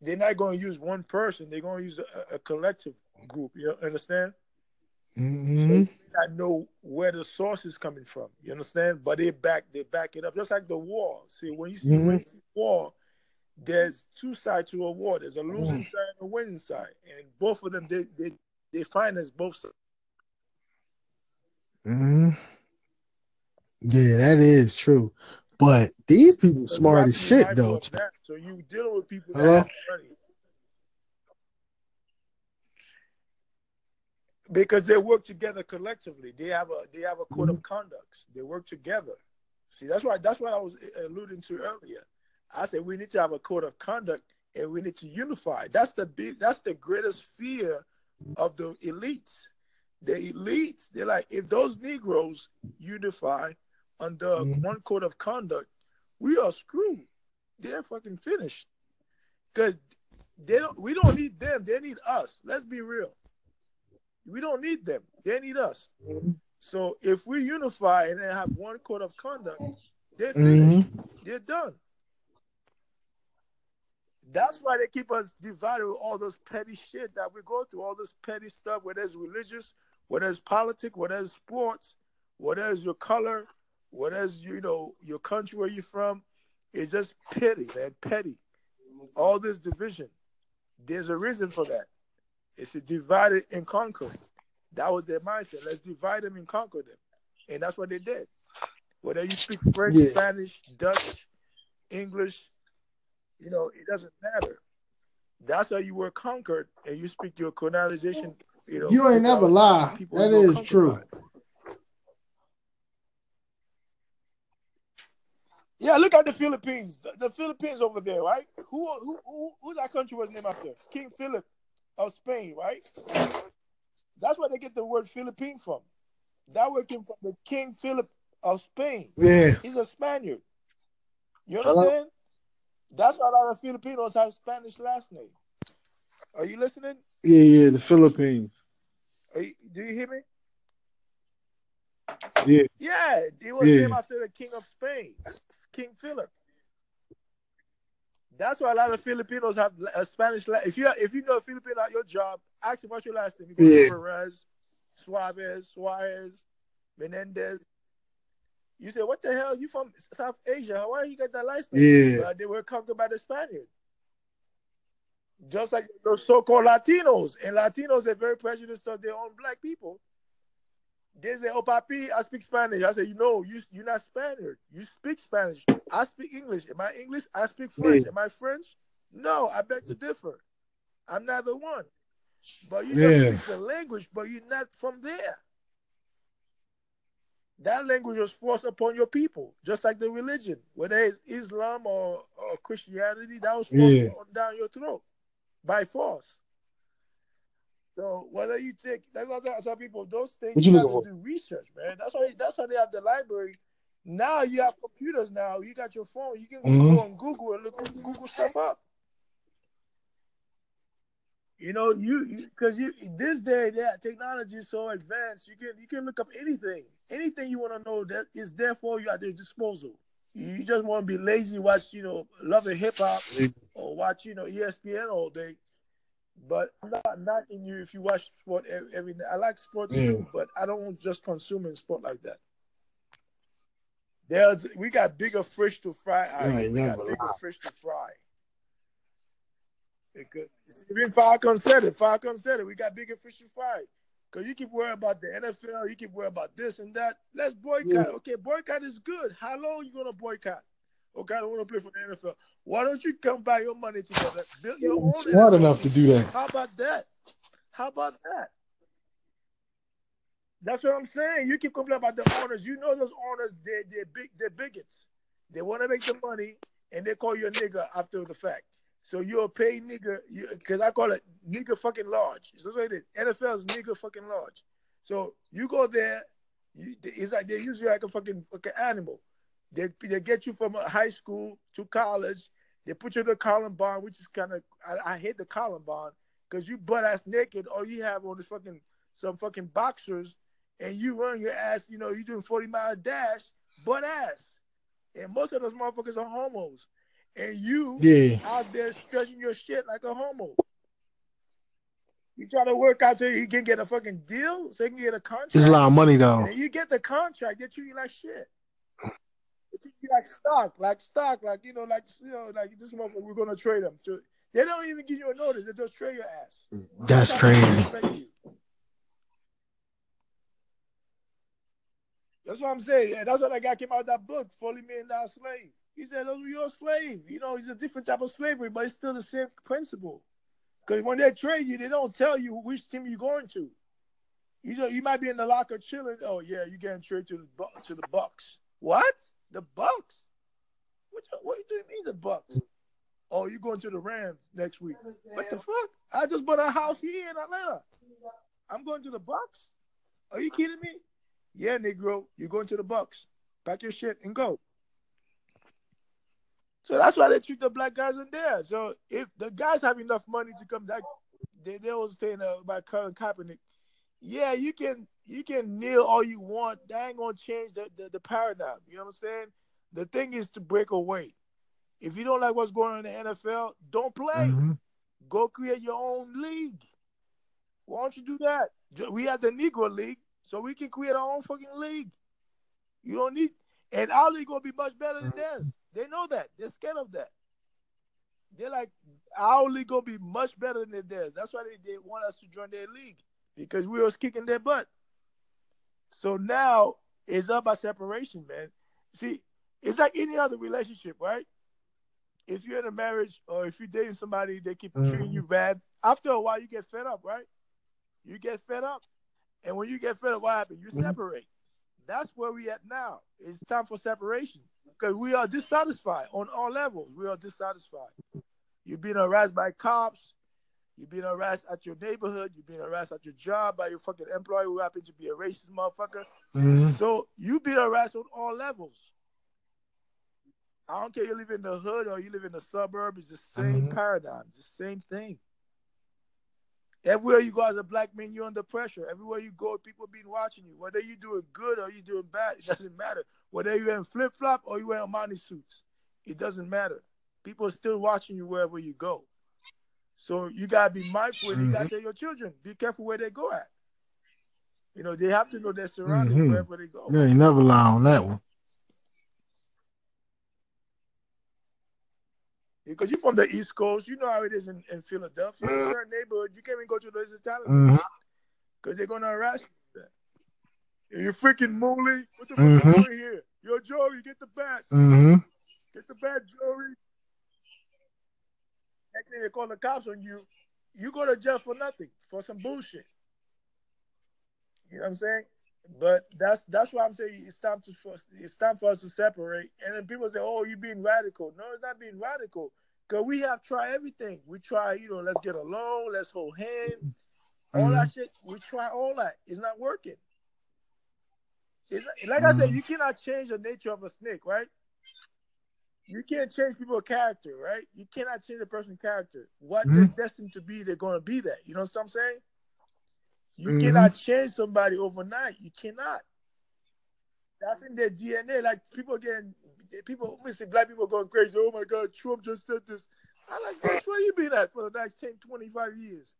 They're not going to use one person. They're going to use a, a collective group. You understand? Mhm. I know where the source is coming from. You understand? But they back they back it up, just like the war. See, when you see Mhm. when you see war, there's two sides to a war. There's a losing Mm. side and a winning side, and both of them they they they finance both sides. Mhm. Yeah, that is true. But these people smart as shit though. that. So you dealing with people that Hello? have money. Because they work together collectively. They have a they have a code Mm-hmm. of conducts. They work together. See, that's why that's what I was alluding to earlier. I said we need to have a code of conduct and we need to unify. That's the big that's the greatest fear of the elites. The elites, they're like, if those Negroes unify under Mhm. one code of conduct, we are screwed. They're fucking finished. Because they don't we don't need them, they need us. Let's be real. We don't need them. They need us. So if we unify and then have one code of conduct, they're finished. Mhm. They're done. That's why they keep us divided with all those petty shit that we go through, all this petty stuff, whether it's religious, whether it's politics, whether it's sports, whether it's your color, whether it's you know your country where you're from. It's just petty, man, petty. All this division. There's a reason for that. It's to divide it and conquer. That was their mindset. Let's divide them and conquer them. And that's what they did. Whether you speak French, Yeah. Spanish, Dutch, English, you know, it doesn't matter. That's how you were conquered, and you speak your colonization. You know, You ain't never lie. That is true. by Yeah, look at the Philippines. The, the Philippines over there, right? Who, who who who that country was named after? King Philip of Spain, right? That's where they get the word Philippine from. That word came from the King Philip of Spain. Yeah. He's a Spaniard. You Hello? understand? That's why a lot of Filipinos have Spanish last name. Are you listening? Yeah, yeah, the Philippines. Are you, do you hear me? Yeah. Yeah, it was Yeah. named after the King of Spain, King Philip. That's why a lot of Filipinos have a uh, Spanish. La- if you if you know a Filipino at your job, ask him what's your last name. You go Yeah. Perez, Suarez, Suarez, Menendez. You say, what the hell? You from South Asia? Why you got that last name? Yeah. But they were conquered by the Spaniards. Just like those so-called Latinos. And Latinos, they're very prejudiced of their own black people. They say, oh, papi, I speak Spanish. I say, you know, you, you're not Spanish. You speak Spanish. I speak English. Am I English? I speak French. Yeah. Am I French? No, I beg to differ. I'm not the one. But you Yeah. speak the language, but you're not from there. That language was forced upon your people, just like the religion, whether it's Islam or, or Christianity, that was forced Yeah. on down your throat by force. So whether you take, that's what I tell- people, those things What you, you have to do research, man. That's why that's why they have the library. Now you have computers. Now you got your phone. You can Mhm. go on Google and look Google stuff up. You know, you because you, this day that technology is so advanced, you can you can look up anything, anything you want to know that is there for you at your disposal. You just want to be lazy, watch you know, love and hip hop, or watch you know ESPN all day. But I'm not knocking you if you watch sport every, night. I like sports Yeah. too, but I don't just consume in sport like that. There's we got bigger fish to fry. You we got bigger fish to fry. Because even Falcon said it. Falcon said it. We got bigger fish to fry. Because you keep worrying about the NFL, you keep worrying about this and that. Let's boycott. Yeah. Okay, boycott is good. How long you gonna boycott? Okay, I don't want to play for the NFL. Why don't you come buy your money together, build your own Smart NFL enough to do that. How about that? How about that? That's what I'm saying. You keep complaining about the owners. You know those owners, they're, they're big, they're bigots. They want to make the money and they call you a nigger after the fact. So you're a paid nigger, because I call it nigger fucking large. That's what it is. NFL is nigger fucking large. So you go there, you, it's like they use you like a fucking, fucking animal. They, they get you from high school to college. They put you in the Columbine, which is kind of, I, I hate the Columbine because you butt ass naked, all you have on is fucking some fucking boxers, and you run your ass. You know, you doing forty mile dash, butt ass, and most of those motherfuckers are homos, and you Yeah. out there stretching your shit like a homo. You try to work out so you can get a fucking deal, so you can get a contract. There's a lot of money though. And you get the contract, they treat you like shit. Like stock, like stock, like you know, like you know, like this motherfucker, we're gonna trade them. So they don't even give you a notice; they just trade your ass. That's crazy. That's what I'm saying. Yeah, that's what that guy came out with that book, Forty Million Dollar Slave. He said, "Those were your slave." You know, it's a different type of slavery, but it's still the same principle. Because when they trade you, they don't tell you which team you're going to. You know, you might be in the locker chilling. Oh yeah, you're getting traded to the to the Bucks. What? The Bucks? What? you- What do you mean the Bucks? Oh, you going to the Rams next week? What the fuck? I just bought a house here in Atlanta. I'm going to the Bucks. Are you kidding me? Yeah, Negro, you're going to the Bucks. Pack your shit and go. So that's why they treat the black guys in there. So if the guys have enough money to come back, they they was saying uh, about Colin Kaepernick. Yeah, you can you can kneel all you want. That ain't gonna change the, the, the paradigm. You know what I'm saying? The thing is to break away. If you don't like what's going on in the NFL, don't play. Mhm. Go create your own league. Why don't you do that? We have the Negro League, so we can create our own fucking league. You don't need, and our league gonna be much better than theirs. They know that. They're scared of that. They're like, our league gonna be much better than theirs. That's why they, they want us to join their league because we was kicking their butt. So now it's up by separation, man. See, it's like any other relationship, right? If you're in a marriage or if you're dating somebody, they keep treating you bad. After a while, you get fed up, right? You get fed up, and when you get fed up, what happens? You Mhm. separate. That's where we at now. It's time for separation because we are dissatisfied on all levels. We are dissatisfied. You're being harassed by cops. You're being harassed at your neighborhood. You're being harassed at your job by your fucking employer who happens to be a racist motherfucker. Mhm. So you being harassed on all levels. I don't care you live in the hood or you live in the suburb, it's the same Mhm. paradigm, it's the same thing. Everywhere you go as a black man, you're under pressure. Everywhere you go, people been watching you. Whether you're doing good or you're doing bad, it doesn't matter. Whether you're in flip flop or you're wearing Armani suits, it doesn't matter. People are still watching you wherever you go. So you gotta be mindful. and You gotta tell your children, be careful where they go at. You know, they have to know their surroundings Mhm. wherever they go. Yeah, you never lie on that one. Because you're from the East Coast, you know how it is in, in Philadelphia. Certain neighborhood, you can't even go to those Italian Mhm. because they're gonna harass you. You freaking mooly. What the fuck Mhm. you doing here? Yo, Joey, get the bat. Mm-hmm. Get the bat, Joey. Next thing they call the cops on you, you go to jail for nothing, for some bullshit. You know what I'm saying? But that's that's why I'm saying it's time to for, it's time for us to separate. And then people say, "Oh, you're being radical." No, it's not being radical. Cause we have tried everything. We try, you know, let's get along, let's hold hands, all mm-hmm. that shit. We try all that. It's not working. It's not- like I said, you cannot change the nature of a snake, right? You can't change people's character, right? You cannot change a person's character. What Mhm. they're destined to be, they're gonna be that. You know what I'm saying? You Mhm. cannot change somebody overnight. You cannot. That's in their DNA. Like people getting people see black people going crazy. Oh my god, Trump just said this. I like, bitch, where you been at for the next 10, 25 years?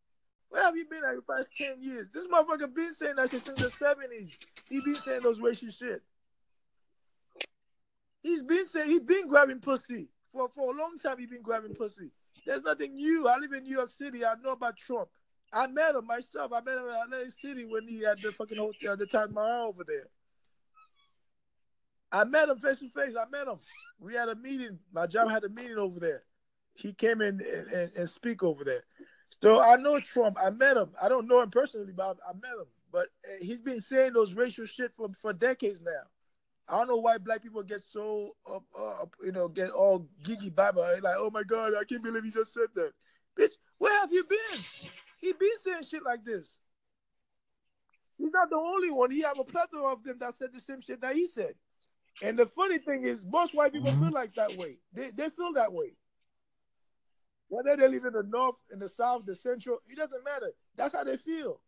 Where have you been at the past 10 years? This motherfucker been saying that shit since the 70s. He been saying those racist shit. He's been saying he's been grabbing pussy. For for a long time He's been grabbing pussy. There's nothing new. I live in New York City. I know about Trump. I met him myself. I met him in Atlantic City when he had the fucking hotel, the Taj Mahal over there. I met him face to face. I met him. We had a meeting. My job had a meeting over there. He came in and, and, and speak over there. So I know Trump. I met him. I don't know him personally, but I, I met him. But uh, he's been saying those racial shit for, for decades now. I don't know why black people get so up, up you know, get all giggy baba like, oh my god, I can't believe he just said that. Bitch, where have you been? He been saying shit like this. He's not the only one. He have a plethora of them that said the same shit that he said. And the funny thing is, most white people mm-hmm. feel like that way. They they feel that way. Whether they live in the north, in the south, the central, it doesn't matter. That's how they feel.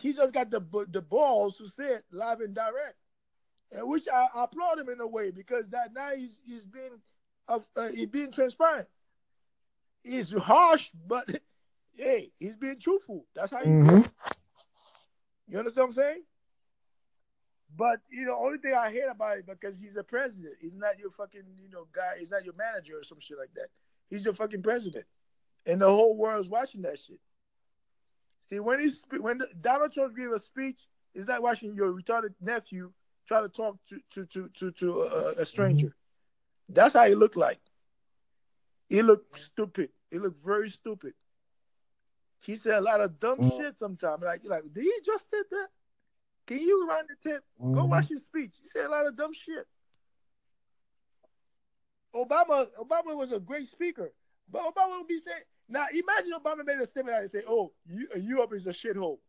He just got the the balls to say it live and direct, which I, I applaud him in a way because that now he's he's being uh, he's being transparent. He's harsh, but hey, he's being truthful. That's how Mhm. feels. You understand what I'm saying? But you know, only thing I hate about it because he's a president. He's not your fucking you know guy. He's not your manager or some shit like that. He's your fucking president, and the whole world's watching that shit. See, when he's when Donald Trump gave a speech, it's like watching your retarded nephew try to talk to to to to, to a, a stranger. That's how he looked like. He looked stupid. He looked very stupid. He said a lot of dumb Mm. shit sometimes. Like, like, did he just said that? Can you run the tip? Go Mhm. watch his speech. He said a lot of dumb shit. Obama, Obama was a great speaker, but Obama would be saying, now imagine Obama made a statement and say, "Oh, you, Europe is a shithole."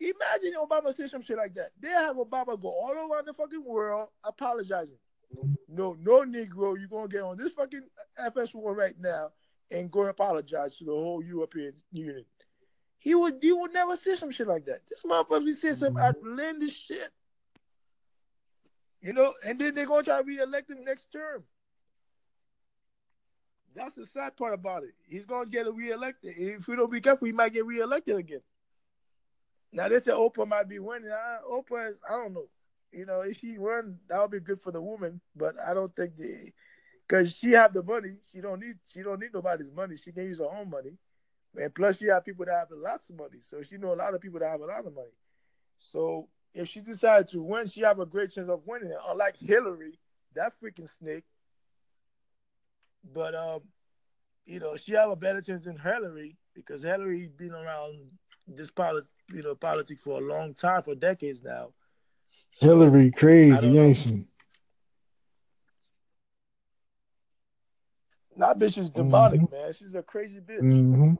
Imagine Obama say some shit like that. They have Obama go all around the fucking world apologizing. No, no Negro, you're gonna get on this fucking Air Force One right now and go apologize to the whole European Union. He would he would never say some shit like that. This motherfucker be saying some mm-hmm. outlandish shit. You know, and then they're gonna try to re-elect him next term. That's the sad part about it. He's gonna get re-elected. If we don't be careful, he might get re-elected again. Now they say Oprah might be winning. Uh, Oprah, is, I don't know. You know, if she won, that would be good for the woman. But I don't think the because she have the money. She don't need she don't need nobody's money. She can use her own money. And plus, she have people that have lots of money. So she know a lot of people that have a lot of money. So if she decides to win, she have a great chance of winning. Unlike Hillary, that freaking snake. But um, you know, she have a better chance than Hillary because Hillary been around this politics, you know, politics for a long time, for decades now. Hillary crazy, she? That bitch is demonic, man. She's a crazy bitch. Mm-hmm.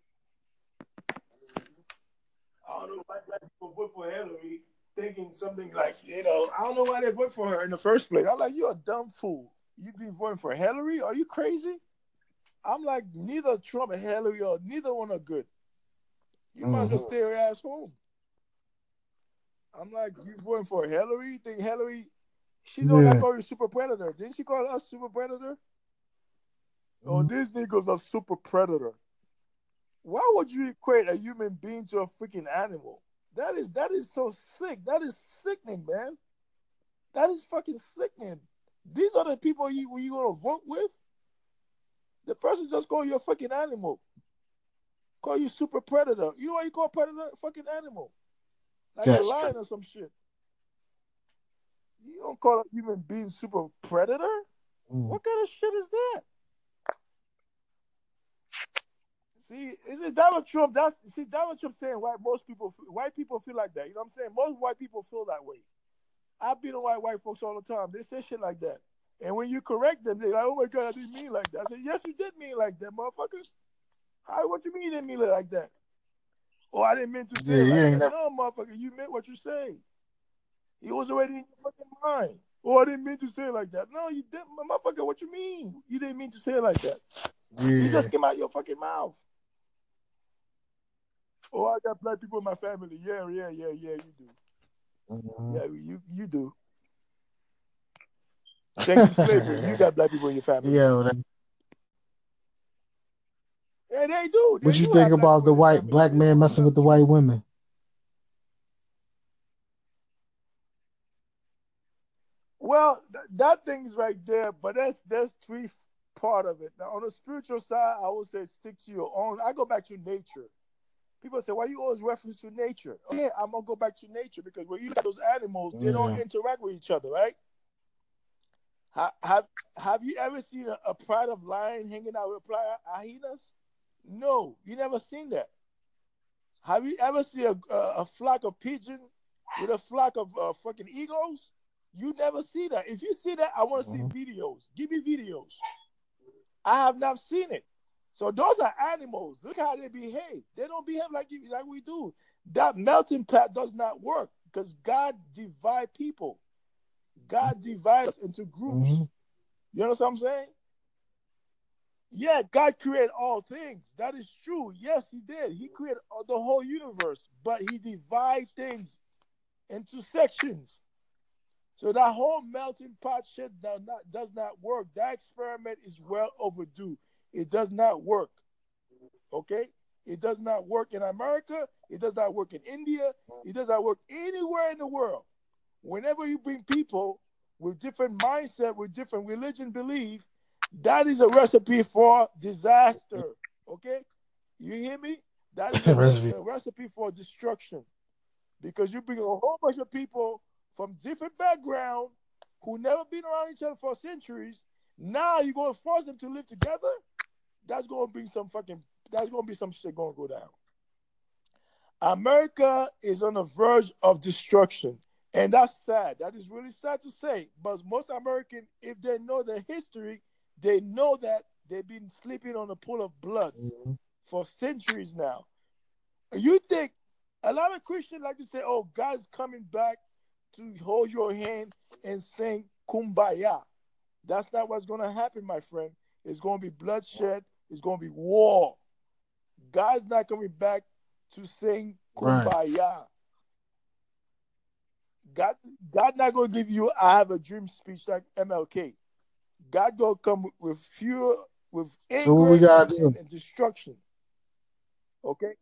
I don't know why black people vote for Hillary thinking something like, you know, I don't know why they vote for her in the first place. I'm like, you're a dumb fool. You be voting for Hillary? Are you crazy? I'm like, neither Trump and Hillary or neither one are good. You might as well stay your ass home. I'm like, you voting for Hillary? You think Hillary? She's the one that Yeah. called you super predator. Didn't she call us super predator? Oh, Mhm. these niggas are super predator. Why would you equate a human being to a freaking animal? That is that is so sick. That is sickening, man. That is fucking sickening. These are the people you you gonna vote with. The person just called you a fucking animal. Call you super predator. You know what you call predator? Fucking animal. Like That's a lion or some shit. You don't call a human being super predator? Mhm. What kind of shit is that? See, is it Donald Trump? That's see Donald Trump saying why most people white people feel like that. You know what I'm saying? Most white people feel that way. I've been around white white folks all the time. They say shit like that. And when you correct them, they're like, "Oh my god, I didn't mean like that." I said, "Yes, you did mean like that, motherfucker." How? What you mean you didn't mean it like that? Oh, I didn't mean to say Yeah, it you like. No, motherfucker, you meant what you say. It was already in your fucking mind. Oh, I didn't mean to say it like that. No, you didn't, motherfucker. What you mean? You didn't mean to say it like that. Yeah. You just came out your fucking mouth. Oh, I got black people in my family. Yeah, yeah, yeah, yeah, you do. Mhm. Yeah, you you do. Thank you, slavery. You got black people in your family. Yo, that- Yeah, they do. They what you think about the white black man messing with the white women? Well, th- that thing's right there, but that's that's three part of it. Now, on the spiritual side, I would say stick to your own. I go back to nature. People say, "Why you always reference to nature?" Okay, I'm gonna go back to nature because when you look at those animals, they don't interact with each other, right? Ha- Have Have you ever seen a, a pride of lion hanging out with pride of hyenas? No, you never seen that. Have you ever seen a, a, a flock of pigeon with a flock of uh, fucking eagles? You never see that. If you see that, I want to Mhm. see videos. Give me videos. I have not seen it. So those are animals. Look how they behave. They don't behave like you, like we do. That melting pot does not work because God divide people. God divides into groups. Mhm. You know what I'm saying? Yeah, God created all things. That is true. Yes, He did. He created the whole universe, but He divided things into sections. So that whole melting pot shit does not does not work. That experiment is well overdue. It does not work. Okay? It does not work in America. It does not work in India. It does not work anywhere in the world. Whenever you bring people with different mindset, with different religion belief, that is a recipe for disaster. Okay? You hear me? That is a, Recipe. a recipe for destruction. Because you bring a whole bunch of people from different background who never been around each other for centuries. Now you're gonna force them to live together. That's gonna be some fucking. That's gonna be some shit gonna go down. America is on the verge of destruction, and that's sad. That is really sad to say. But most Americans, if they know their history, they know that they've been sleeping on a pool of blood Mhm. for centuries now. You think a lot of Christians like to say, "Oh, God's coming back to hold your hand and sing kumbaya." That's not what's going to happen, my friend. It's going to be bloodshed. It's going to be war. God's not coming back to sing Right. kumbaya. God, God not going to give you "I have a dream" speech like MLK. God to come with fear, with anger So we gotta and, and destruction. Okay.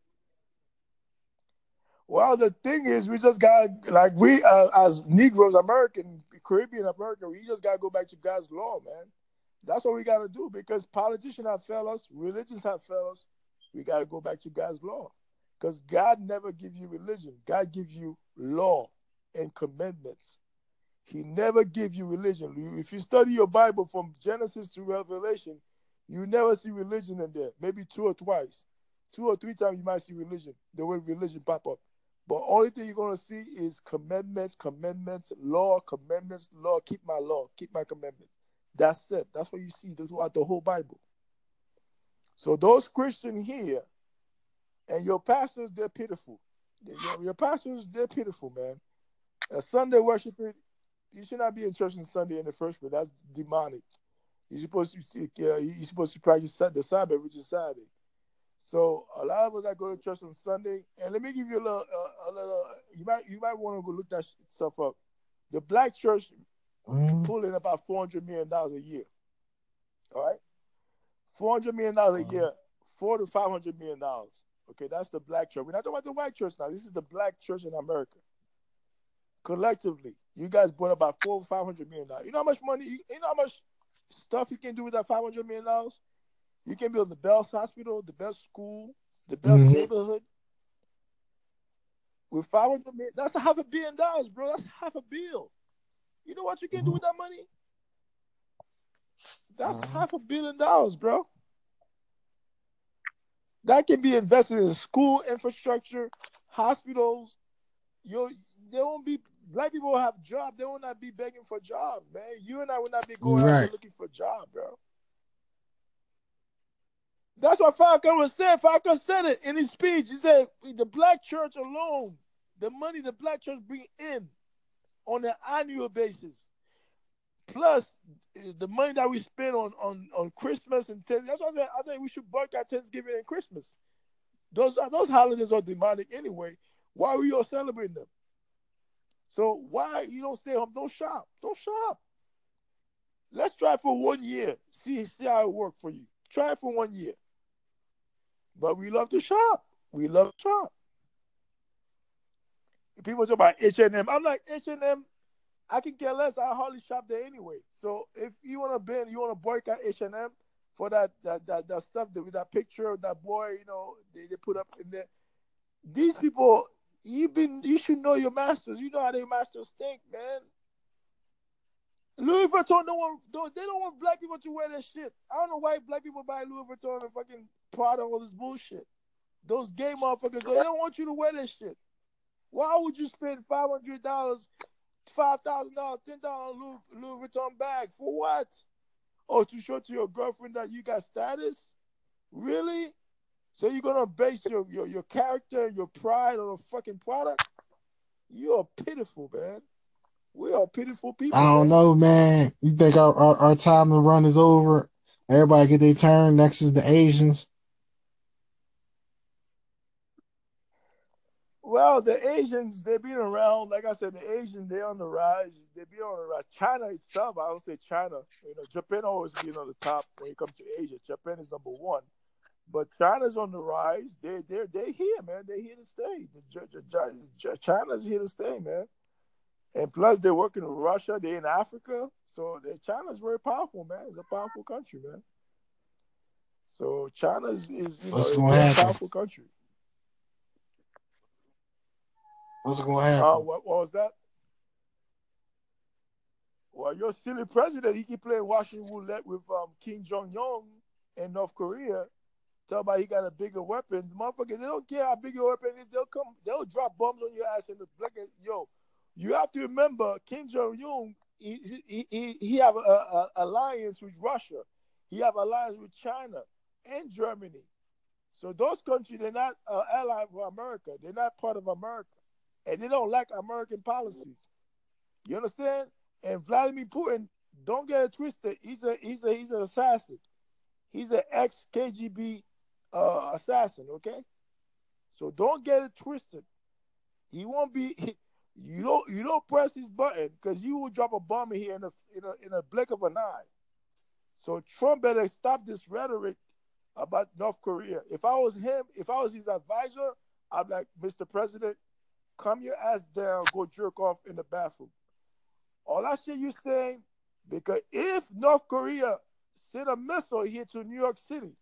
Well, the thing is, we just got like we uh, as Negroes, American, Caribbean American, we just gotta go back to God's law, man. That's what we gotta do because politicians have failed us, religions have failed us. We gotta go back to God's law, because God never give you religion. God gives you law and commandments. He never give you religion. If you study your Bible from Genesis to Revelation, you never see religion in there. Maybe two or twice, two or three times you might see religion. The way religion pop up. But only thing you're gonna see is commandments, commandments, law, commandments, law. Keep my law, keep my commandments. That's it. That's what you see throughout the whole Bible. So those Christians here, and your pastors, they're pitiful. Your, your pastors, they're pitiful, man. A Sunday worshiping, you should not be in church on Sunday in the first place. That's demonic. You're supposed to yeah, you're supposed to practice the Sabbath, which is Saturday. So a lot of us that go to church on Sunday, and let me give you a little, uh, a little. You might, you might want to go look that stuff up. The black church mm-hmm. pulling about four hundred million dollars a year. All right, four hundred million dollars a year, four to five hundred million dollars. Okay, that's the black church. We're not talking about the white church now. This is the black church in America. Collectively, you guys bought about four or five hundred million dollars. You know how much money? You, you know how much stuff you can do with that five hundred million dollars? You can build the best hospital, the best school, the best mm-hmm. neighborhood. With five hundred million, that's a half a billion dollars, bro. That's half a bill. You know what you can do with that money? That's uh-huh. half a billion dollars, bro. That can be invested in school infrastructure, hospitals. You they won't be black people will have jobs. They will not be begging for jobs, man. You and I will not be going right. out looking for jobs, bro. That's what Falcon was saying. Falcon said it in his speech. He said the black church alone, the money the black church bring in on an annual basis, plus the money that we spend on on on Christmas and Thanksgiving. That's what I said. I said we should boycott Thanksgiving and Christmas. Those those holidays are demonic anyway. Why are we all celebrating them? So why you don't stay home? Don't shop. Don't shop. Let's try for one year. See see how it works for you. Try for one year. But we love to shop. We love to shop. People talk about H and M. I'm like H and M. I can care less. I hardly shop there anyway. So if you want to ban, you want to boycott H and M for that that that, that stuff that, with that picture of that boy, you know, they, they put up in there. These people, you been you should know your masters. You know how their masters think, man. Louis Vuitton, no one, don't, they don't want black people to wear that shit. I don't know why black people buy Louis Vuitton and fucking Prada all this bullshit. Those gay motherfuckers, they don't want you to wear that shit. Why would you spend five hundred dollars, five thousand dollars, ten dollars Louis, Louis Vuitton bag for what? Oh, to show to your girlfriend that you got status? Really? So you're gonna base your, your, your character and your pride on a fucking product? You are pitiful, man. We are pitiful people. I don't man. know, man. You think our, our, our time to run is over? Everybody get their turn. Next is the Asians. Well, the Asians, they've been around. Like I said, the Asians, they're on the rise. They've been on the rise. China itself, I would say China. You know, Japan always been on the top when it comes to Asia. Japan is number one. But China's on the rise. They they're they here, man. They're here to stay. China's here to stay, man. And plus, they're working with Russia. They're in Africa, so China's very powerful, man. It's a powerful country, man. So China is, is you know, What's going a powerful country. What's going to happen? Uh, what, what was that? Well, your silly president, he keep playing Washington roulette with um, Kim Jong Un in North Korea. Tell about he got a bigger weapon. Motherfuckers, they don't care how big your weapon is. They'll come, they'll drop bombs on your ass in the black. Yo, you have to remember Kim Jong Un. He, he, he, he have a, alliance with Russia. He have alliance with China and Germany. So those countries they're not uh, allied with America. They're not part of America, and they don't like American policies. You understand? And Vladimir Putin, don't get it twisted. He's a he's a he's an assassin. He's an ex KGB uh, assassin. Okay, so don't get it twisted. He won't be. He, you don't you don't press this button because you will drop a bomb in here in a, in a in a blink of an eye. So Trump better stop this rhetoric about North Korea. If I was him, if I was his advisor, I'd like, Mr. President, come your ass down, go jerk off in the bathroom. All that shit you saying, because if North Korea send a missile here to New York City,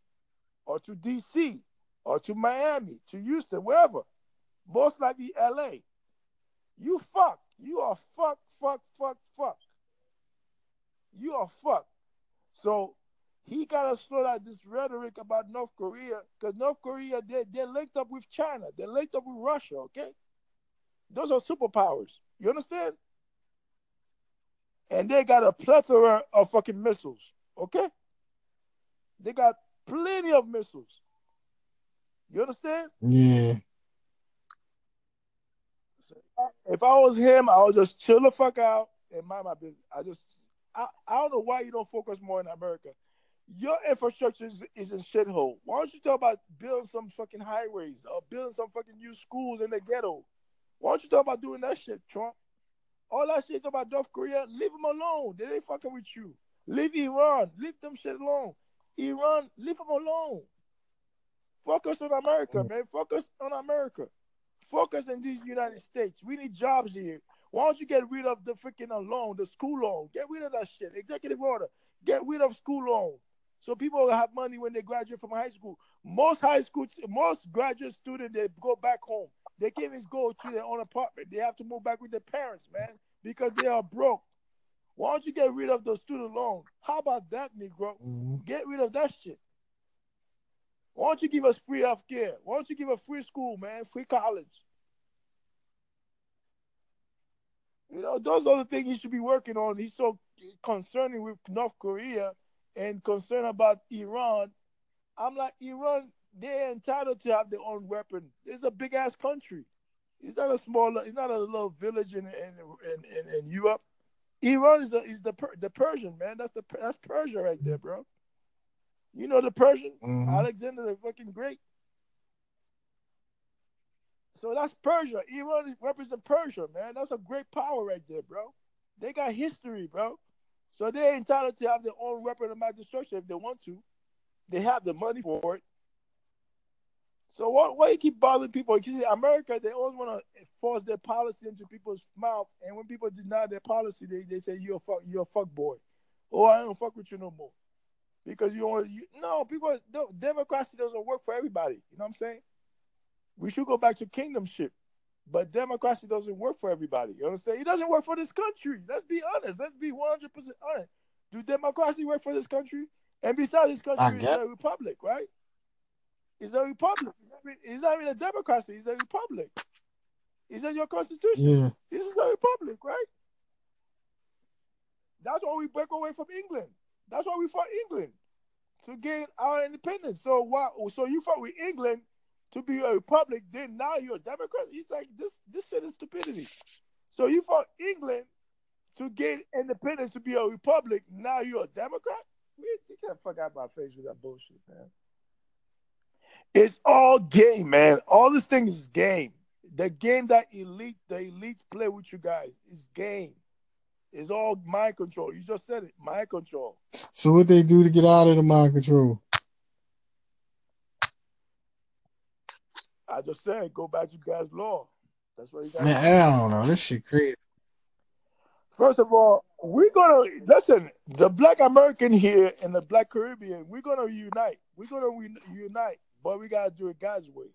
or to DC, or to Miami, to Houston, wherever, most likely LA, you fuck. You are fuck, fuck, fuck, fuck. You are fuck. So he gotta slow down this rhetoric about North Korea, because North Korea they they're linked up with China, they're linked up with Russia. Okay, those are superpowers. You understand? And they got a plethora of fucking missiles. Okay, they got plenty of missiles. You understand? Yeah. If I was him, I would just chill the fuck out and mind my business. I just I, I don't know why you don't focus more in America. Your infrastructure is, is in shithole. Why don't you talk about building some fucking highways or building some fucking new schools in the ghetto? Why don't you talk about doing that shit, Trump? All that shit about North Korea, leave them alone. They ain't fucking with you. Leave Iran. Leave them shit alone. Iran, leave them alone. Focus on America, mm. man. Focus on America. Focus in these United States. We need jobs here. Why don't you get rid of the freaking loan, the school loan? Get rid of that shit. Executive order. Get rid of school loan. So people have money when they graduate from high school. Most high school, most graduate students, they go back home. They can't even go to their own apartment. They have to move back with their parents, man, because they are broke. Why don't you get rid of the student loan? How about that, Negro? Mm-hmm. Get rid of that shit. Why don't you give us free health care? Why don't you give us free school, man? Free college. You know, those are the things he should be working on. He's so concerning with North Korea and concerned about Iran. I'm like, Iran, they're entitled to have their own weapon. It's a big ass country. It's not a small. It's not a little village in in, in, in, in Europe. Iran is, a, is the the Persian man. That's the that's Persia right there, bro. You know the Persian, Mhm. Alexander the fucking Great. So that's Persia. Iran represents Persia, man. That's a great power right there, bro. They got history, bro. So they're entitled to have their own weapon of mass destruction if they want to. They have the money for it. So why, why you keep bothering people? You see, America, they always want to force their policy into people's mouth, and when people deny their policy, they, they say you're a fuck, you're a fuck boy, or I don't fuck with you no more, because you want you. No, people, no, democracy doesn't work for everybody. You know what I'm saying? We should go back to kingdomship, but democracy doesn't work for everybody. You understand? It doesn't work for this country. Let's be honest. Let's be 100 percent honest. Do democracy work for this country? And besides, this country is a republic, right? It's a republic. It's not even a democracy. It's a republic. It's in your constitution. Yeah. This is a republic, right? That's why we break away from England. That's why we fought England to gain our independence. So why? So you fought with England to be a republic. Then now you're a Democrat. It's like this. This shit is stupidity. So you fought England to gain independence to be a republic. Now you're a Democrat. We you can't fuck out my face with that bullshit, man. It's all game, man. All this thing is game. The game that elite, the elites play with you guys is game. It's all mind control. You just said it, mind control. So what they do to get out of the mind control? I just said, go back to God's law. That's what you got. Man, I don't know. This shit crazy. First of all, we're gonna listen. The Black American here and the Black Caribbean, we're gonna unite. We're gonna re- unite, but we gotta do it God's way.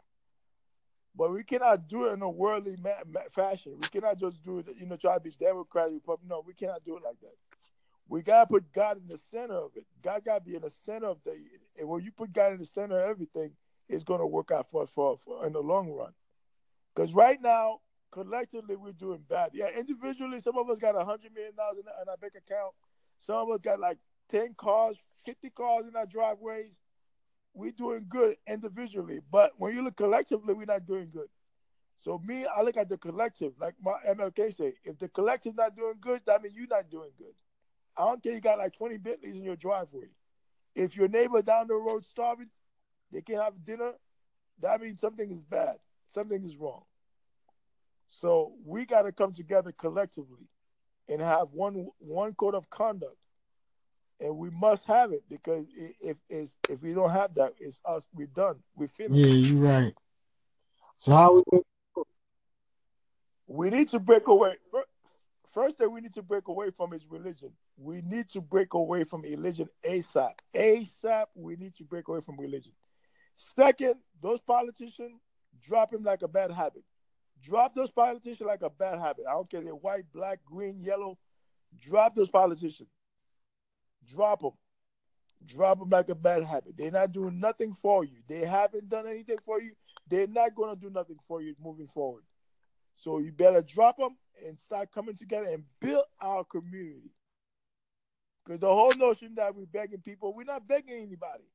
But we cannot do it in a worldly ma- ma- fashion. We cannot just do it, you know, try to be Democrat, Republican. No, we cannot do it like that. We gotta put God in the center of it. God gotta be in the center of the. And when you put God in the center of everything, it's gonna work out for us for, for in the long run. Because right now, collectively, we're doing bad. Yeah, individually, some of us got a hundred million dollars in, in our bank account. Some of us got like ten cars, fifty cars in our driveways. We're doing good individually, but when you look collectively, we're not doing good. So me, I look at the collective, like my MLK say. If the collective not doing good, that means you're not doing good. I don't care you got like 20 Bentleys in your driveway. If your neighbor down the road starving, they can't have dinner, that means something is bad. Something is wrong. So we got to come together collectively and have one one code of conduct, and we must have it because if if if we don't have that, it's us. We're done. We're finished. Yeah, you're right. So how we We need to break away. fir- First thing we need to break away from is religion. We need to break away from religion ASAP. ASAP, we need to break away from religion. Second, those politicians, drop him like a bad habit. Drop those politicians like a bad habit. I don't care they're white, black, green, yellow. Drop those politicians. Drop them. Drop them like a bad habit. They're not doing nothing for you. They haven't done anything for you. They're not going to do nothing for you moving forward. So you better drop them and start coming together and build our community. Because the whole notion that we're begging people, we're not begging anybody.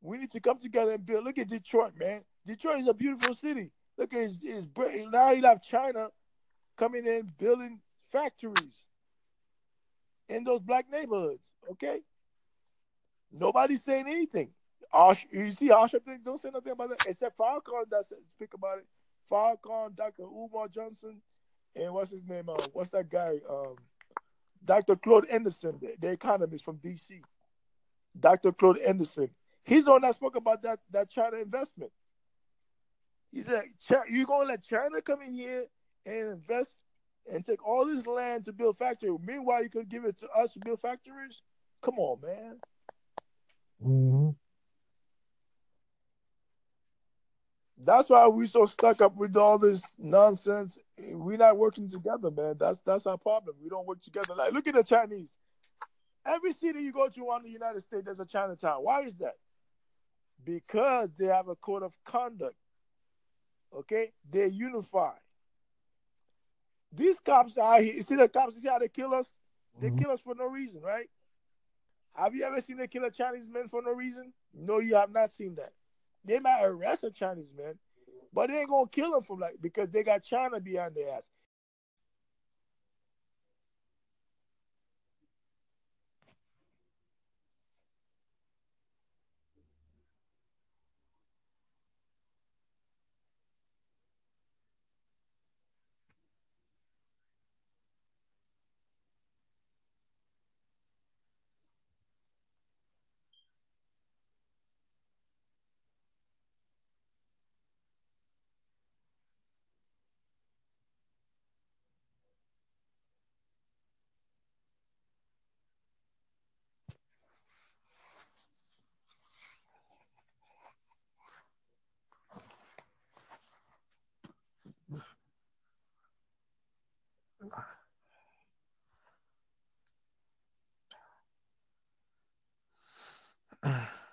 We need to come together and build. Look at Detroit, man. Detroit is a beautiful city. Look at his, his now you have China coming in building factories. In those black neighborhoods. Okay, nobody's saying anything. Ash, you see, Usher don't say nothing about that except Farrakhan does speak about it. Farrakhan, Dr. Umar Johnson, and what's his name? Uh, what's that guy? Um, Dr. Claude Anderson, the, the economist from DC. Dr. Claude Anderson. He's the one that spoke about that, that China investment. He said, You're going to let China come in here and invest and take all this land to build factories. Meanwhile, you could give it to us to build factories? Come on, man. Mm-hmm. That's why we so stuck up with all this nonsense. We're not working together, man. That's that's our problem. We don't work together. Like look at the Chinese. Every city you go to on the United States, there's a Chinatown. Why is that? Because they have a code of conduct. Okay, they're unified. These cops are here. You see the cops? You see how they kill us? They mm-hmm. kill us for no reason, right? Have you ever seen them kill a Chinese man for no reason? No, you have not seen that. They might arrest a Chinese man, but they ain't gonna kill him from like because they got China behind their ass.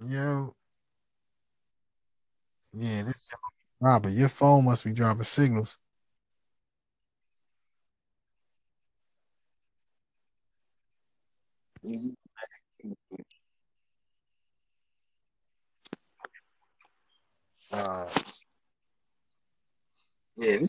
Yo. Yeah, this Robert, your phone must be dropping signals. Uh, yeah, this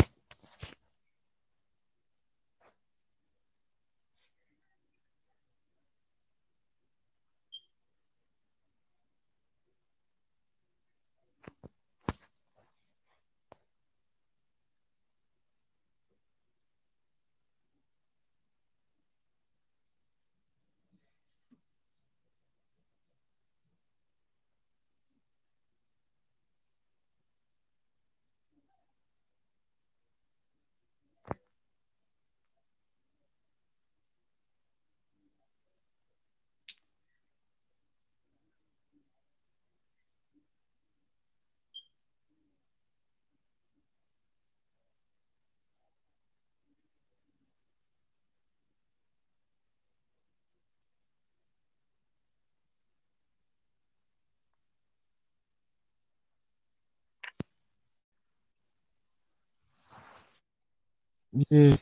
Yeah.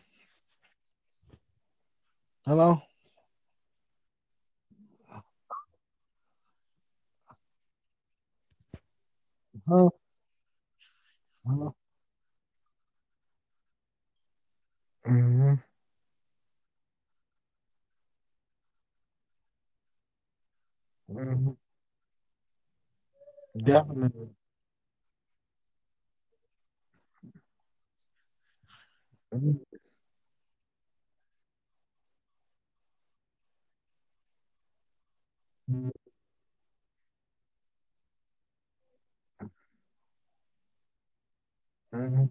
Hello? Huh? Hello? Mm-hmm. Mm-hmm. Definitely. Mm-hmm. Mm-hmm.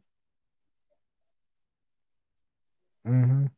Mm-hmm.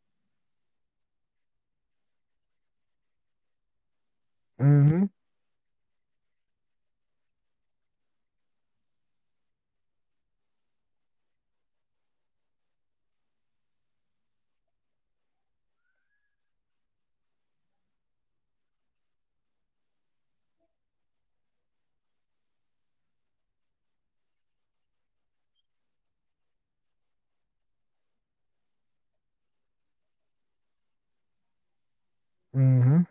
Mm-hmm. Mm-hmm.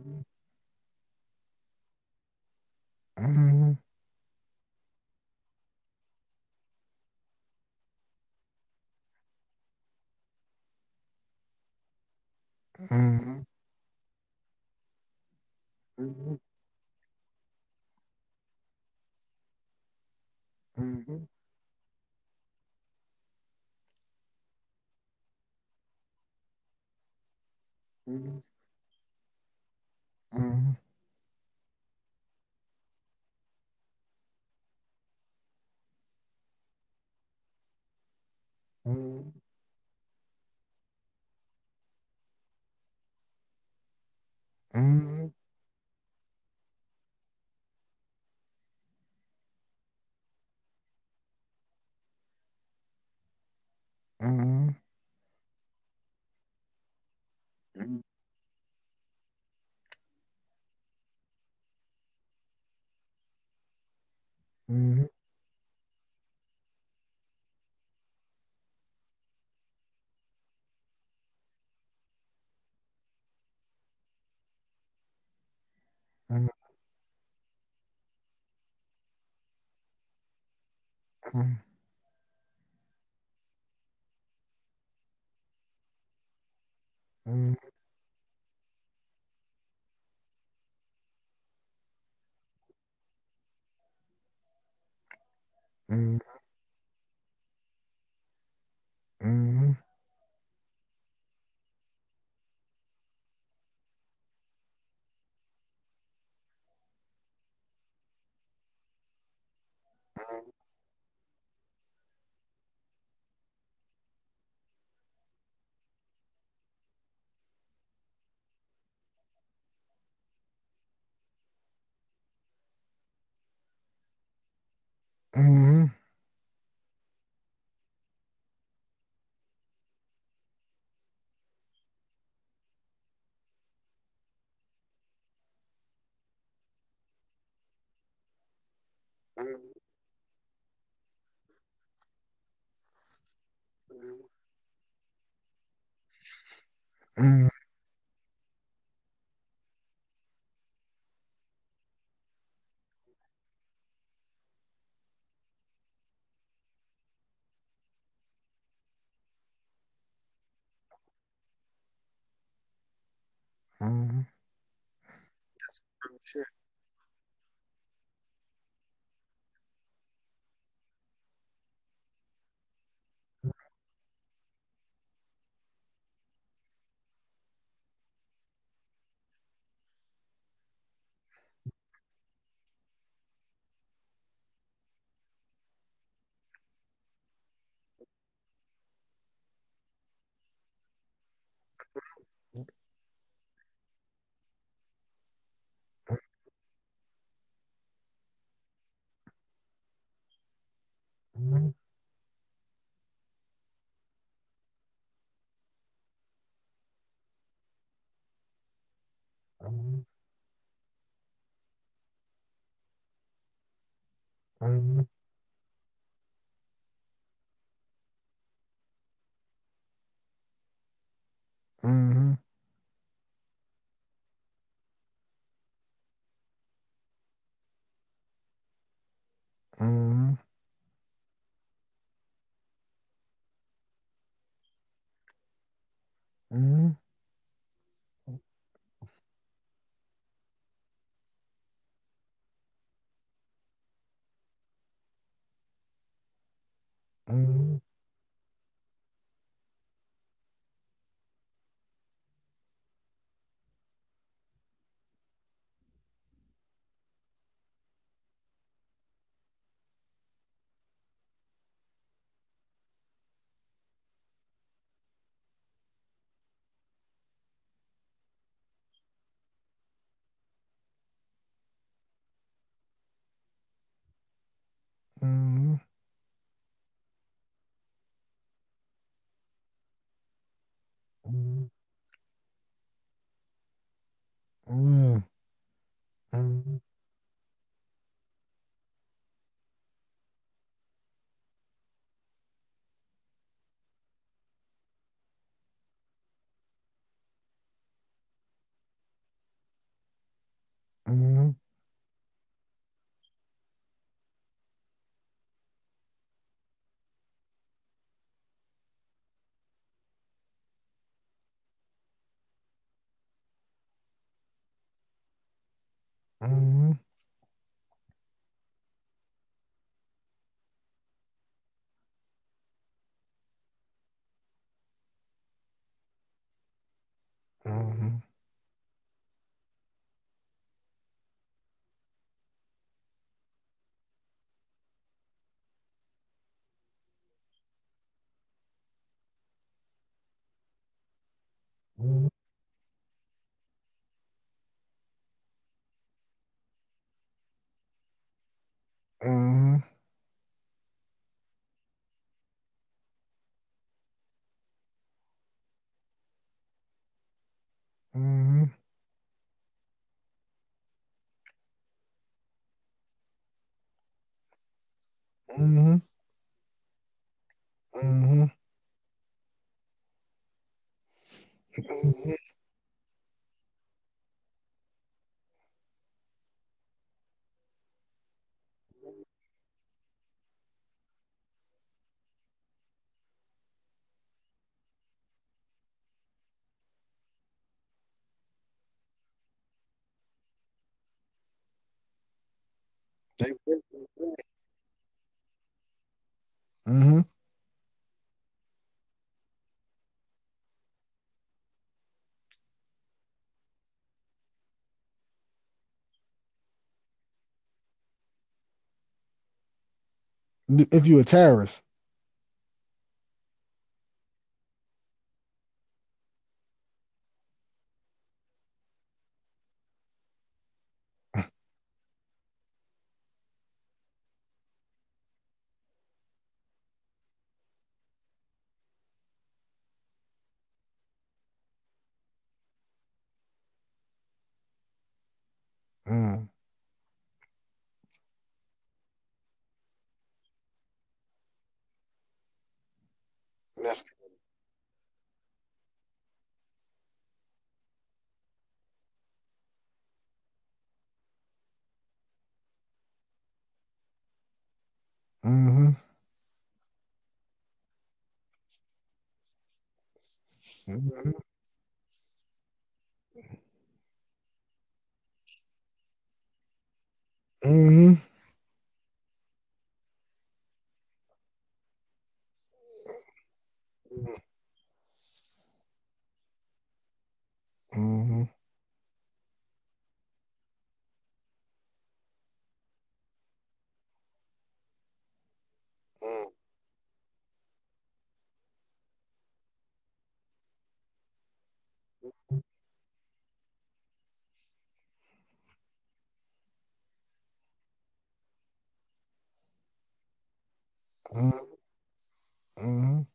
Mm, mm, mm, mm, mm. Mm-hmm. 嗯。嗯。嗯。Mm-hmm. Mm-hmm. Mm-hmm. Sure. Um, mm-hmm. Mm-hmm. Mm-hmm. Um, Mm-hmm. Mm-hmm. Mm-hmm. They. Mhm. If you're a terrorist. Mm. That's Mm-hmm. Mm-hmm. Mm-hmm. Mm-hmm. Mm. Mm-hmm. Mm-hmm.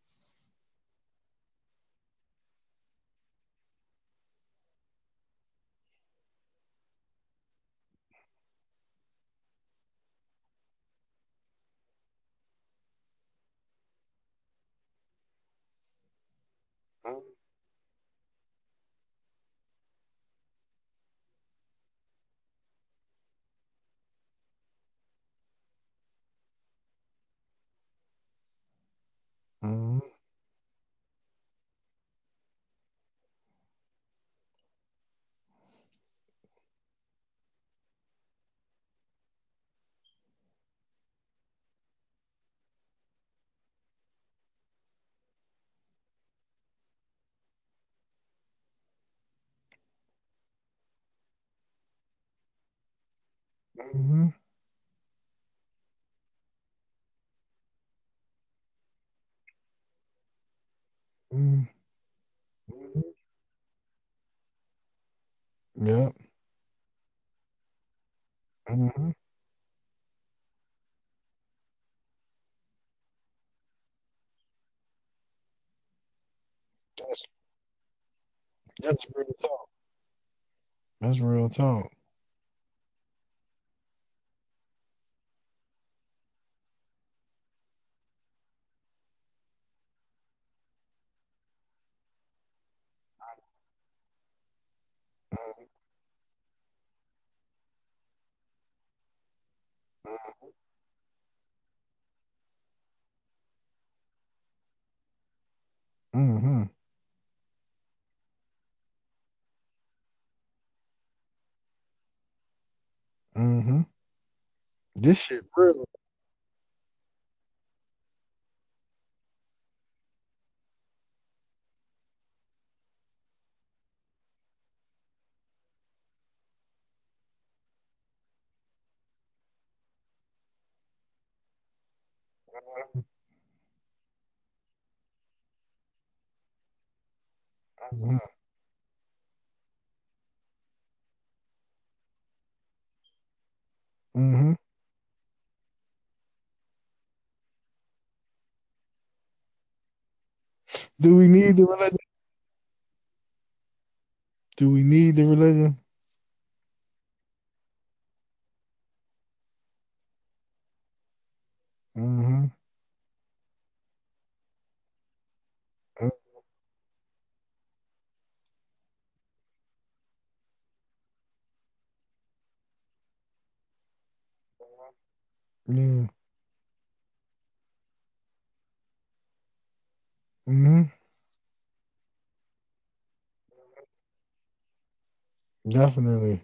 Mm-hmm. Mm-hmm. Yep. Mm-hmm. That's, that's real talk. That's real talk. Mm-hmm. Mm-hmm. This shit real. Mm-hmm. Mm-hmm. Do we need the religion? Do we need the religion? Mm-hmm. Yeah. Mm-hmm. Definitely.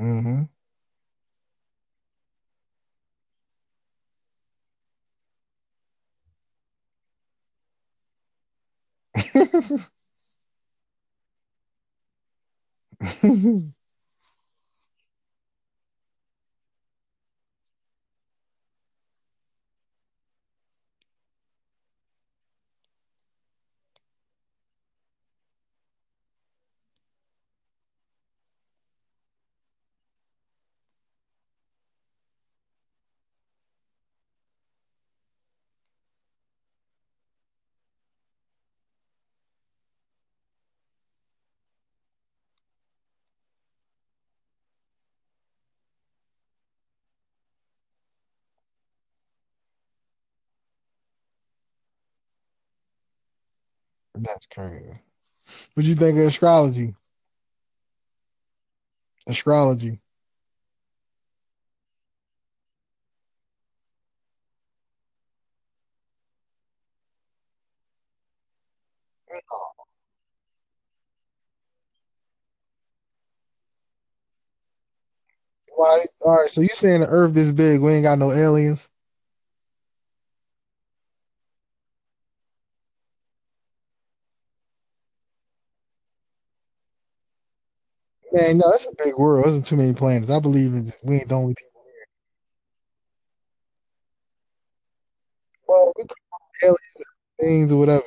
Mm-hmm. That's crazy. What do you think of astrology? Astrology. Why? All right. So you saying the Earth this big? We ain't got no aliens? Man, no, that's a big world. There's too many planets. I believe in we ain't the only people. here. Well, we call aliens, things or whatever.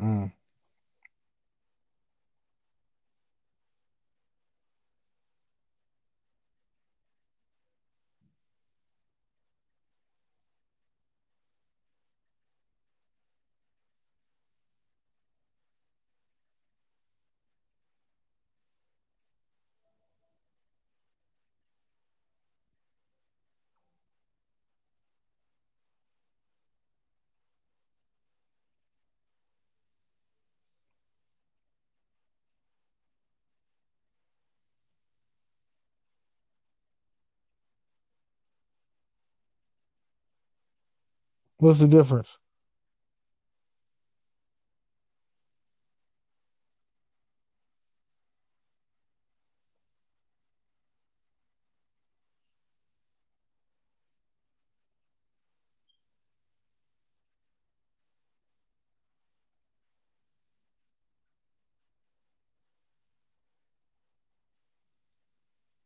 Mm. What's the difference?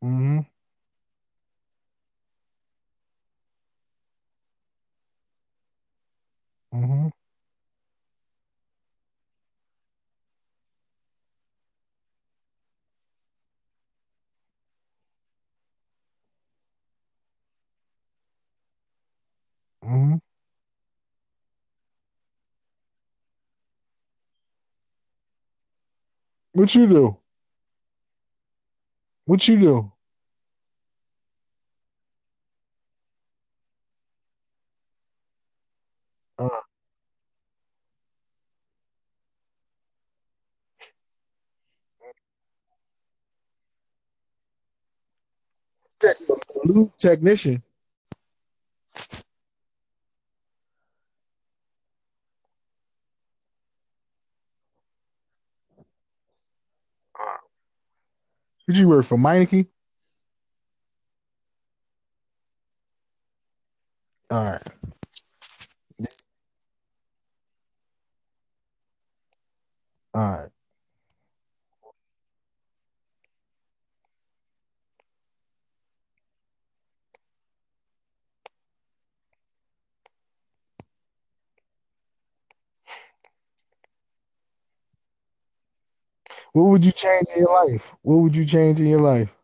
Mm-hmm. Mm-hmm. Mm-hmm. What you do? What you do? Uh, tech, lube technician. Did you work for Meineke? All right. All right. What would you change in your life? What would you change in your life?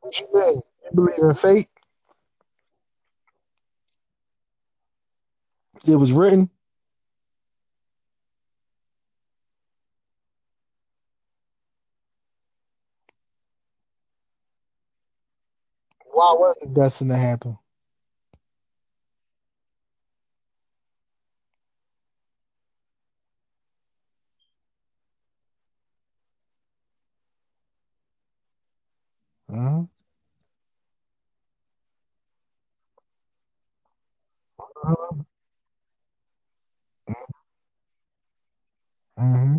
What you mean? You believe in fate? It was written. Why was it destined to happen? Uh-huh. Uh-huh. Uh-huh.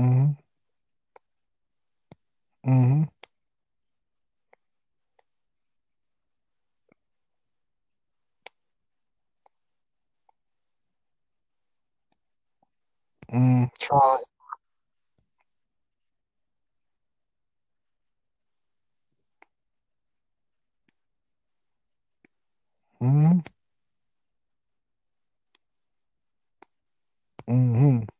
Mm-hmm. Mm, try. Mm-hmm. Mm-hmm.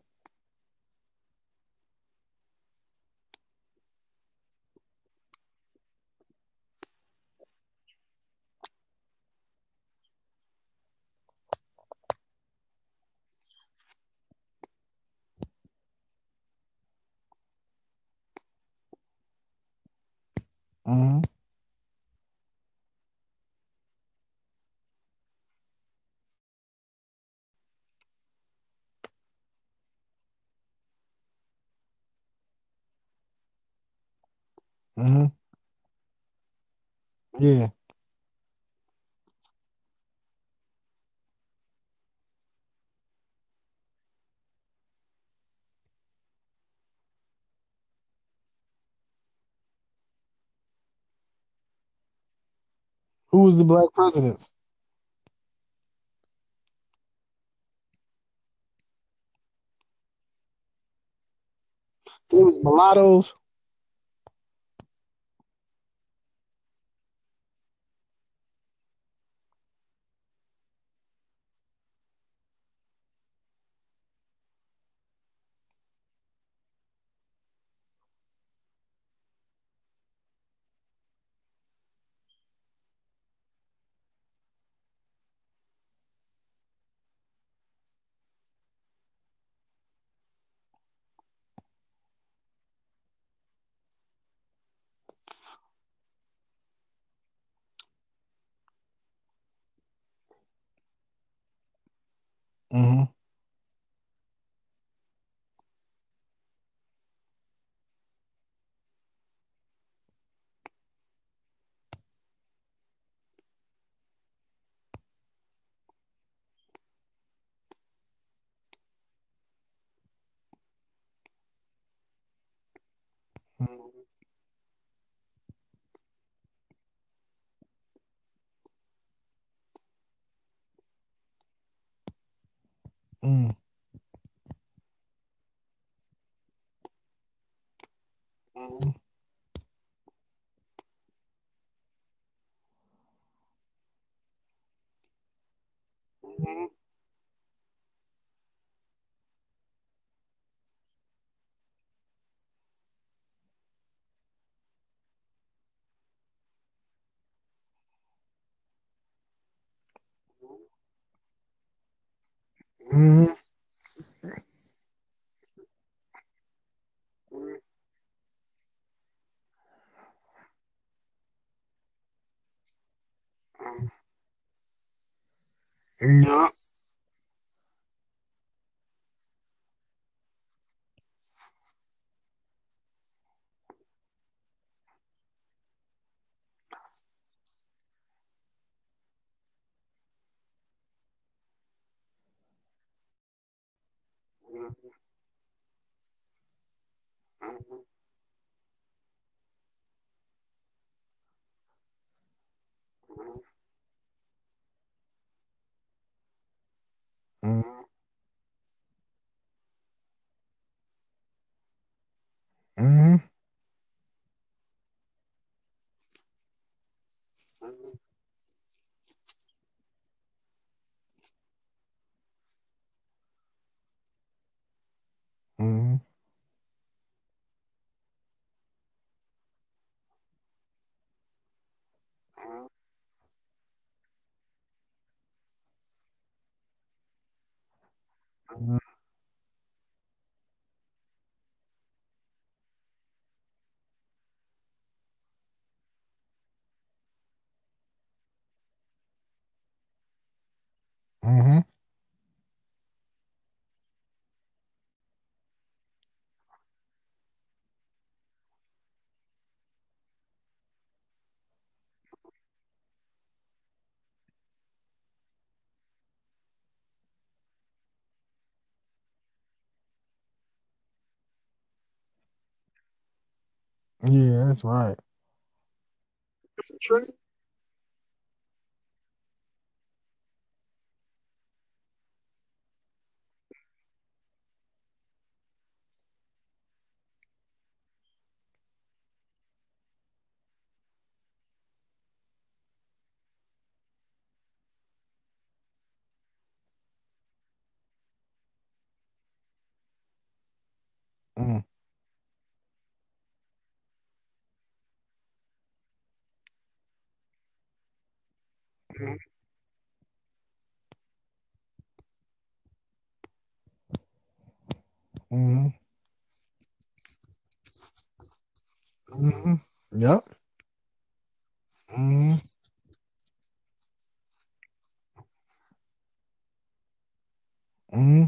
Mm-hmm. Mm-hmm. Yeah. Who was the black presidents? It was mulattoes. Mm-hmm. Mm-hmm. Mm. No. Mm-hmm. Mm-hmm. Yeah, that's right. Trend. Mm-hmm. Mm-hmm. Yep. Mm-hmm. Mm-hmm.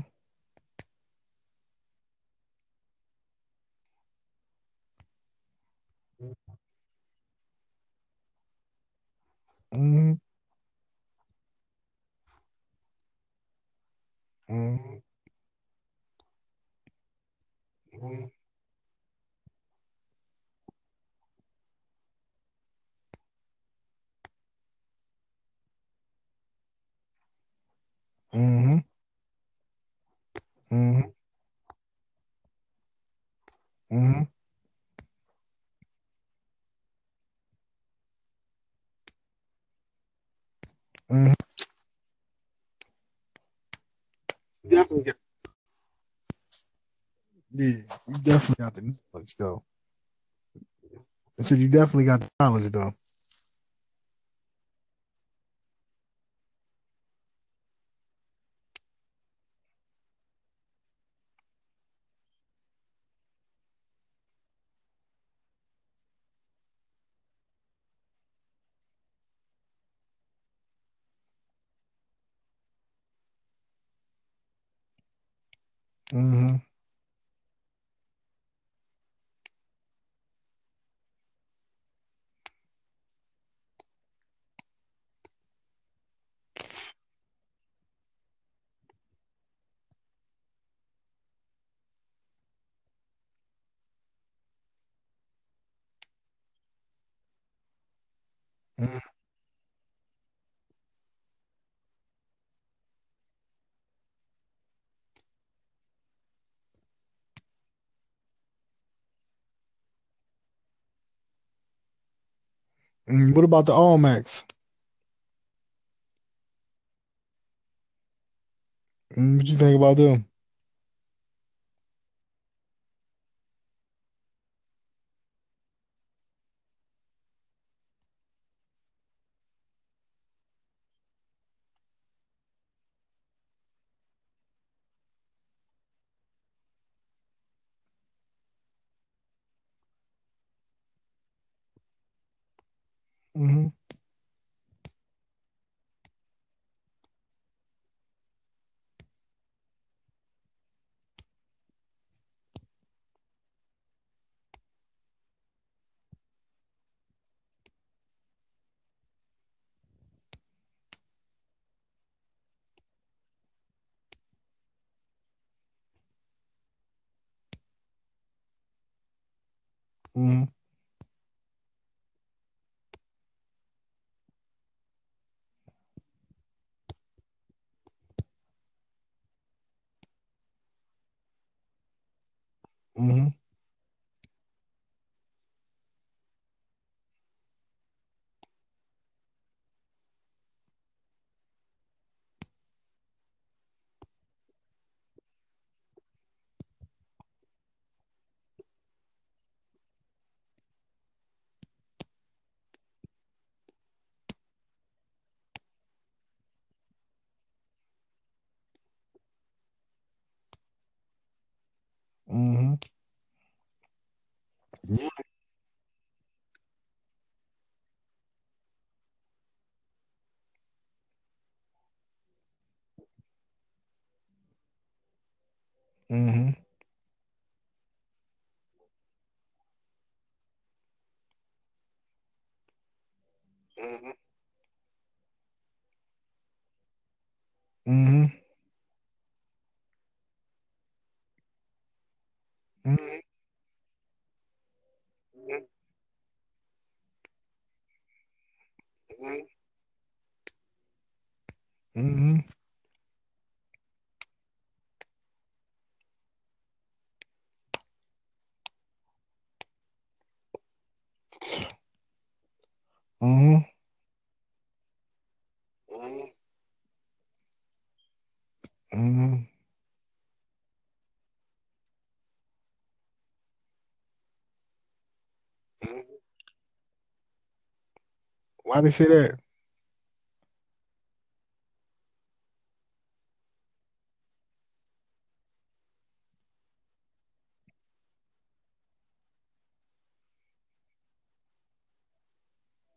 Mm, mm, mm. Definitely got, yeah, you definitely got the knowledge though. I said you definitely got the knowledge though. hmm hmm Mm, what about the All Max? Mm, what you think about them? Mm-hmm. Mm-hmm. Mm-hmm. Yeah. Mm-hmm. Mm-hmm. Mm-hmm. Mm-hmm. Mm-hmm. Mm-hmm. Mm-hmm. Why they say that?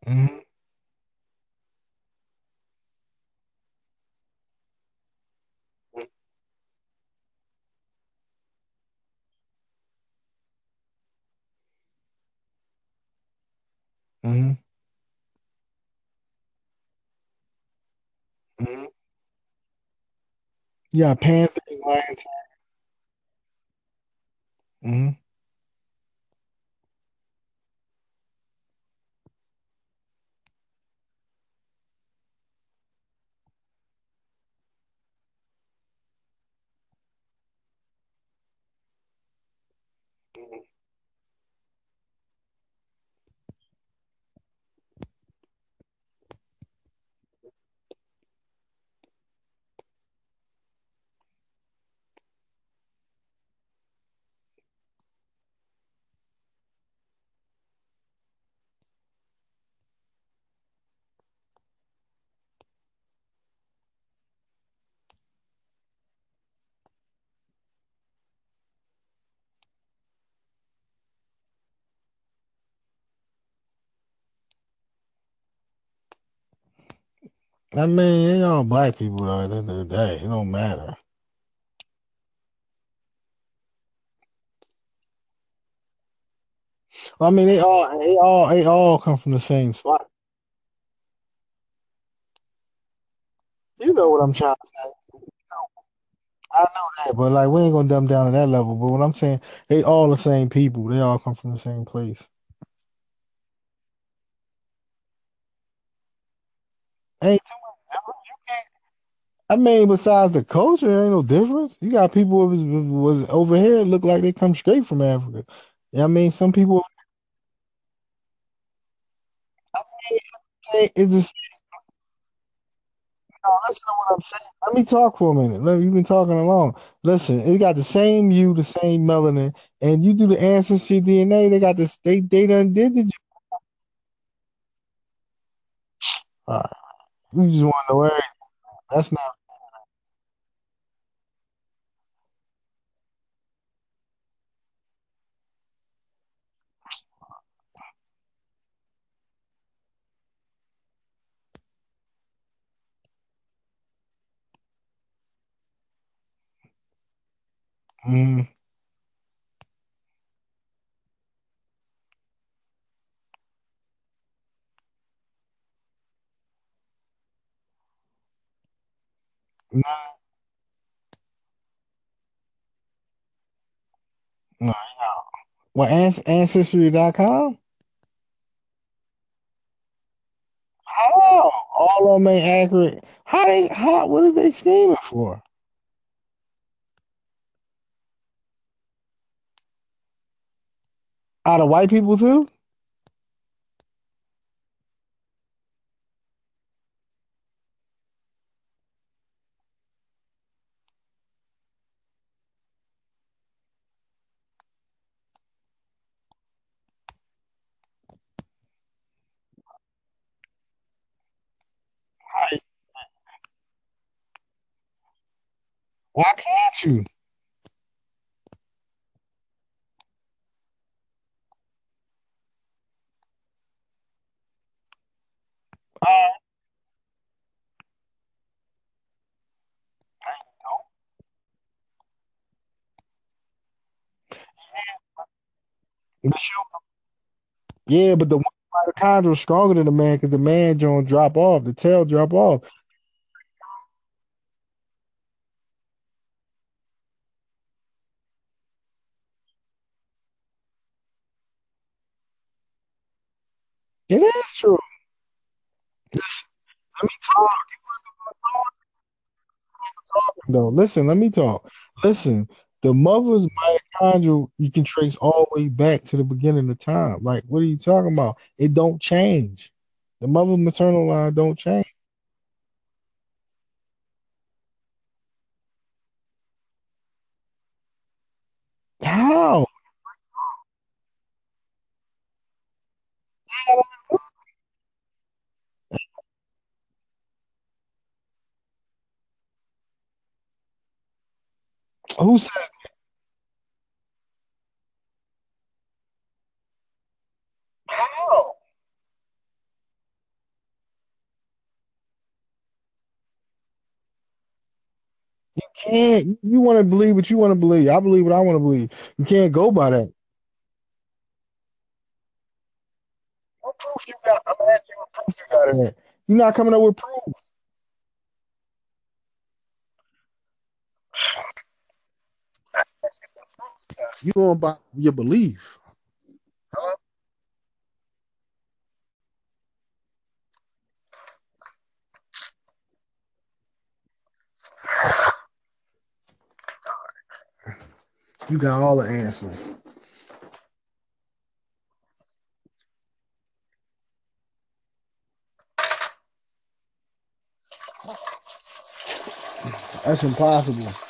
Mm-hmm. Mm-hmm. Mm-hmm. Yeah, Panthers, Lions. Mm-hmm. I mean, they all black people though. At the end of the day, it don't matter. I mean, they all, they all, they all come from the same spot. You know what I'm trying to say. I know that, but like, we ain't gonna dumb down to that level. But what I'm saying, they all the same people. They all come from the same place. Ain't too much difference. You can't. I mean, besides the culture, ain't no difference. You got people was, was over here look like they come straight from Africa. I mean, some people say it's just listen to what I'm saying. Let me talk for a minute. Let, you've been talking along. Listen, it got the same you, the same melanin, and you do the ancestry DNA. They got this. They they done did the. All right, you just want to know where. That's not. Mm, no, no. Well, Anc- ancestry.com. How all of them ain't accurate? How they? How? What are they scheming for? Out of white people too? Why can't you? Uh, yeah, but the mitochondria is stronger than the man because the man don't drop off, the tail drop off. It is true. Let me talk. though. Listen, let me talk. Listen, the mother's mitochondrial you can trace all the way back to the beginning of time. Like, what are you talking about? It don't change. The mother maternal line don't change. How? Who said how? You can't. You want to believe what you want to believe. I believe what I want to believe. You can't go by that. What proof you got? I'm asking you what proof you got of that. You're not coming up with proof. You going by your belief. Huh? You got all the answers. That's impossible.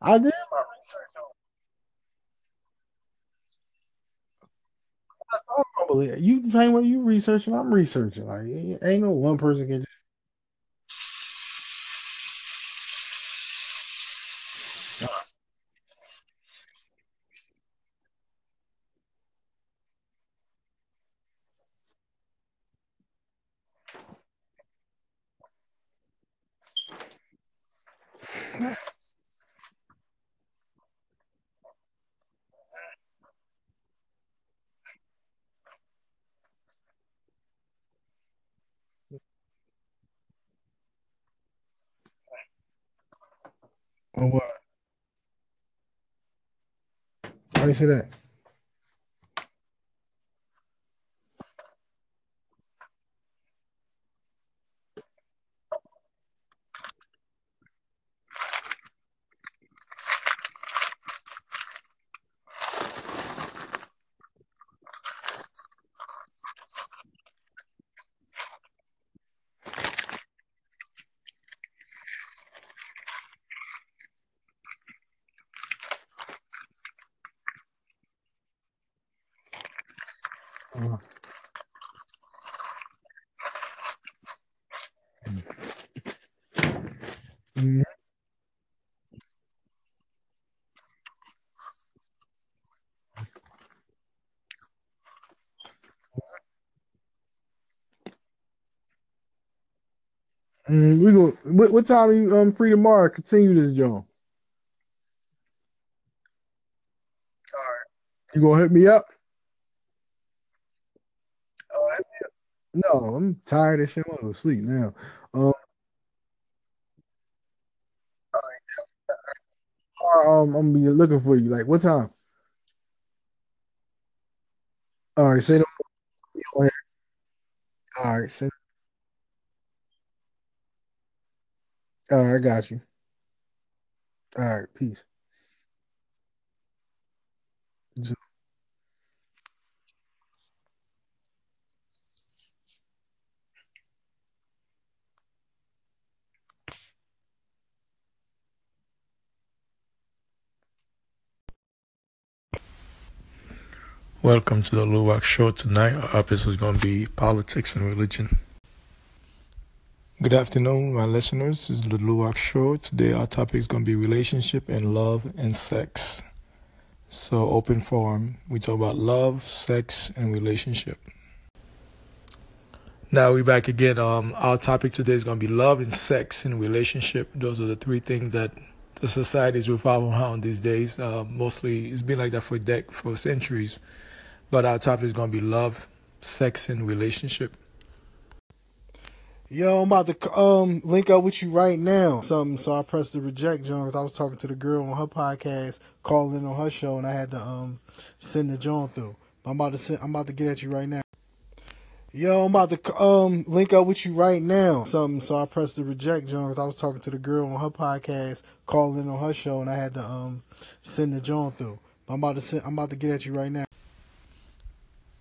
I did my research on I don't believe it. You same way you researching, I'm researching. Like ain't no one person can just Bye for that. What, time are you um free tomorrow? Continue this, John. All right. You gonna hit me up? No, I'm tired of shit. I'm gonna go sleep now. Um, tomorrow, um, I'm gonna be looking for you. Like what time? All right, say no. more. All right, say. All right, I got you. All right, peace. Welcome to the Luwak Show tonight. Our episode is going to be politics and religion. Good afternoon, my listeners. This is the Luwak Show. Today, our topic is going to be relationship and love and sex. So, open forum. We talk about love, sex, and relationship. Now we're back again. Um, our topic today is going to be love and sex and relationship. Those are the three things that the society is revolving around these days. Uh, mostly, it's been like that for dec- for centuries. But our topic is going to be love, sex, and relationship. Yo, I'm about to um link up with you right now. Something, so I pressed the reject John because I was talking to the girl on her podcast, calling in on her show, and I had to um send the John through. I'm about to send, I'm about to get at you right now. Yo, I'm about to um link up with you right now. Something, so I pressed the reject John because I was talking to the girl on her podcast, calling on her show, and I had to um send the John through. I'm about to send, I'm about to get at you right now.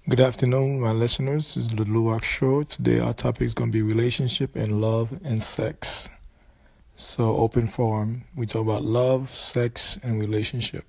Good afternoon, my listeners. This is the Luwak Show. Today, our topic is going to be relationship and love and sex. So, open forum. We talk about love, sex, and relationship.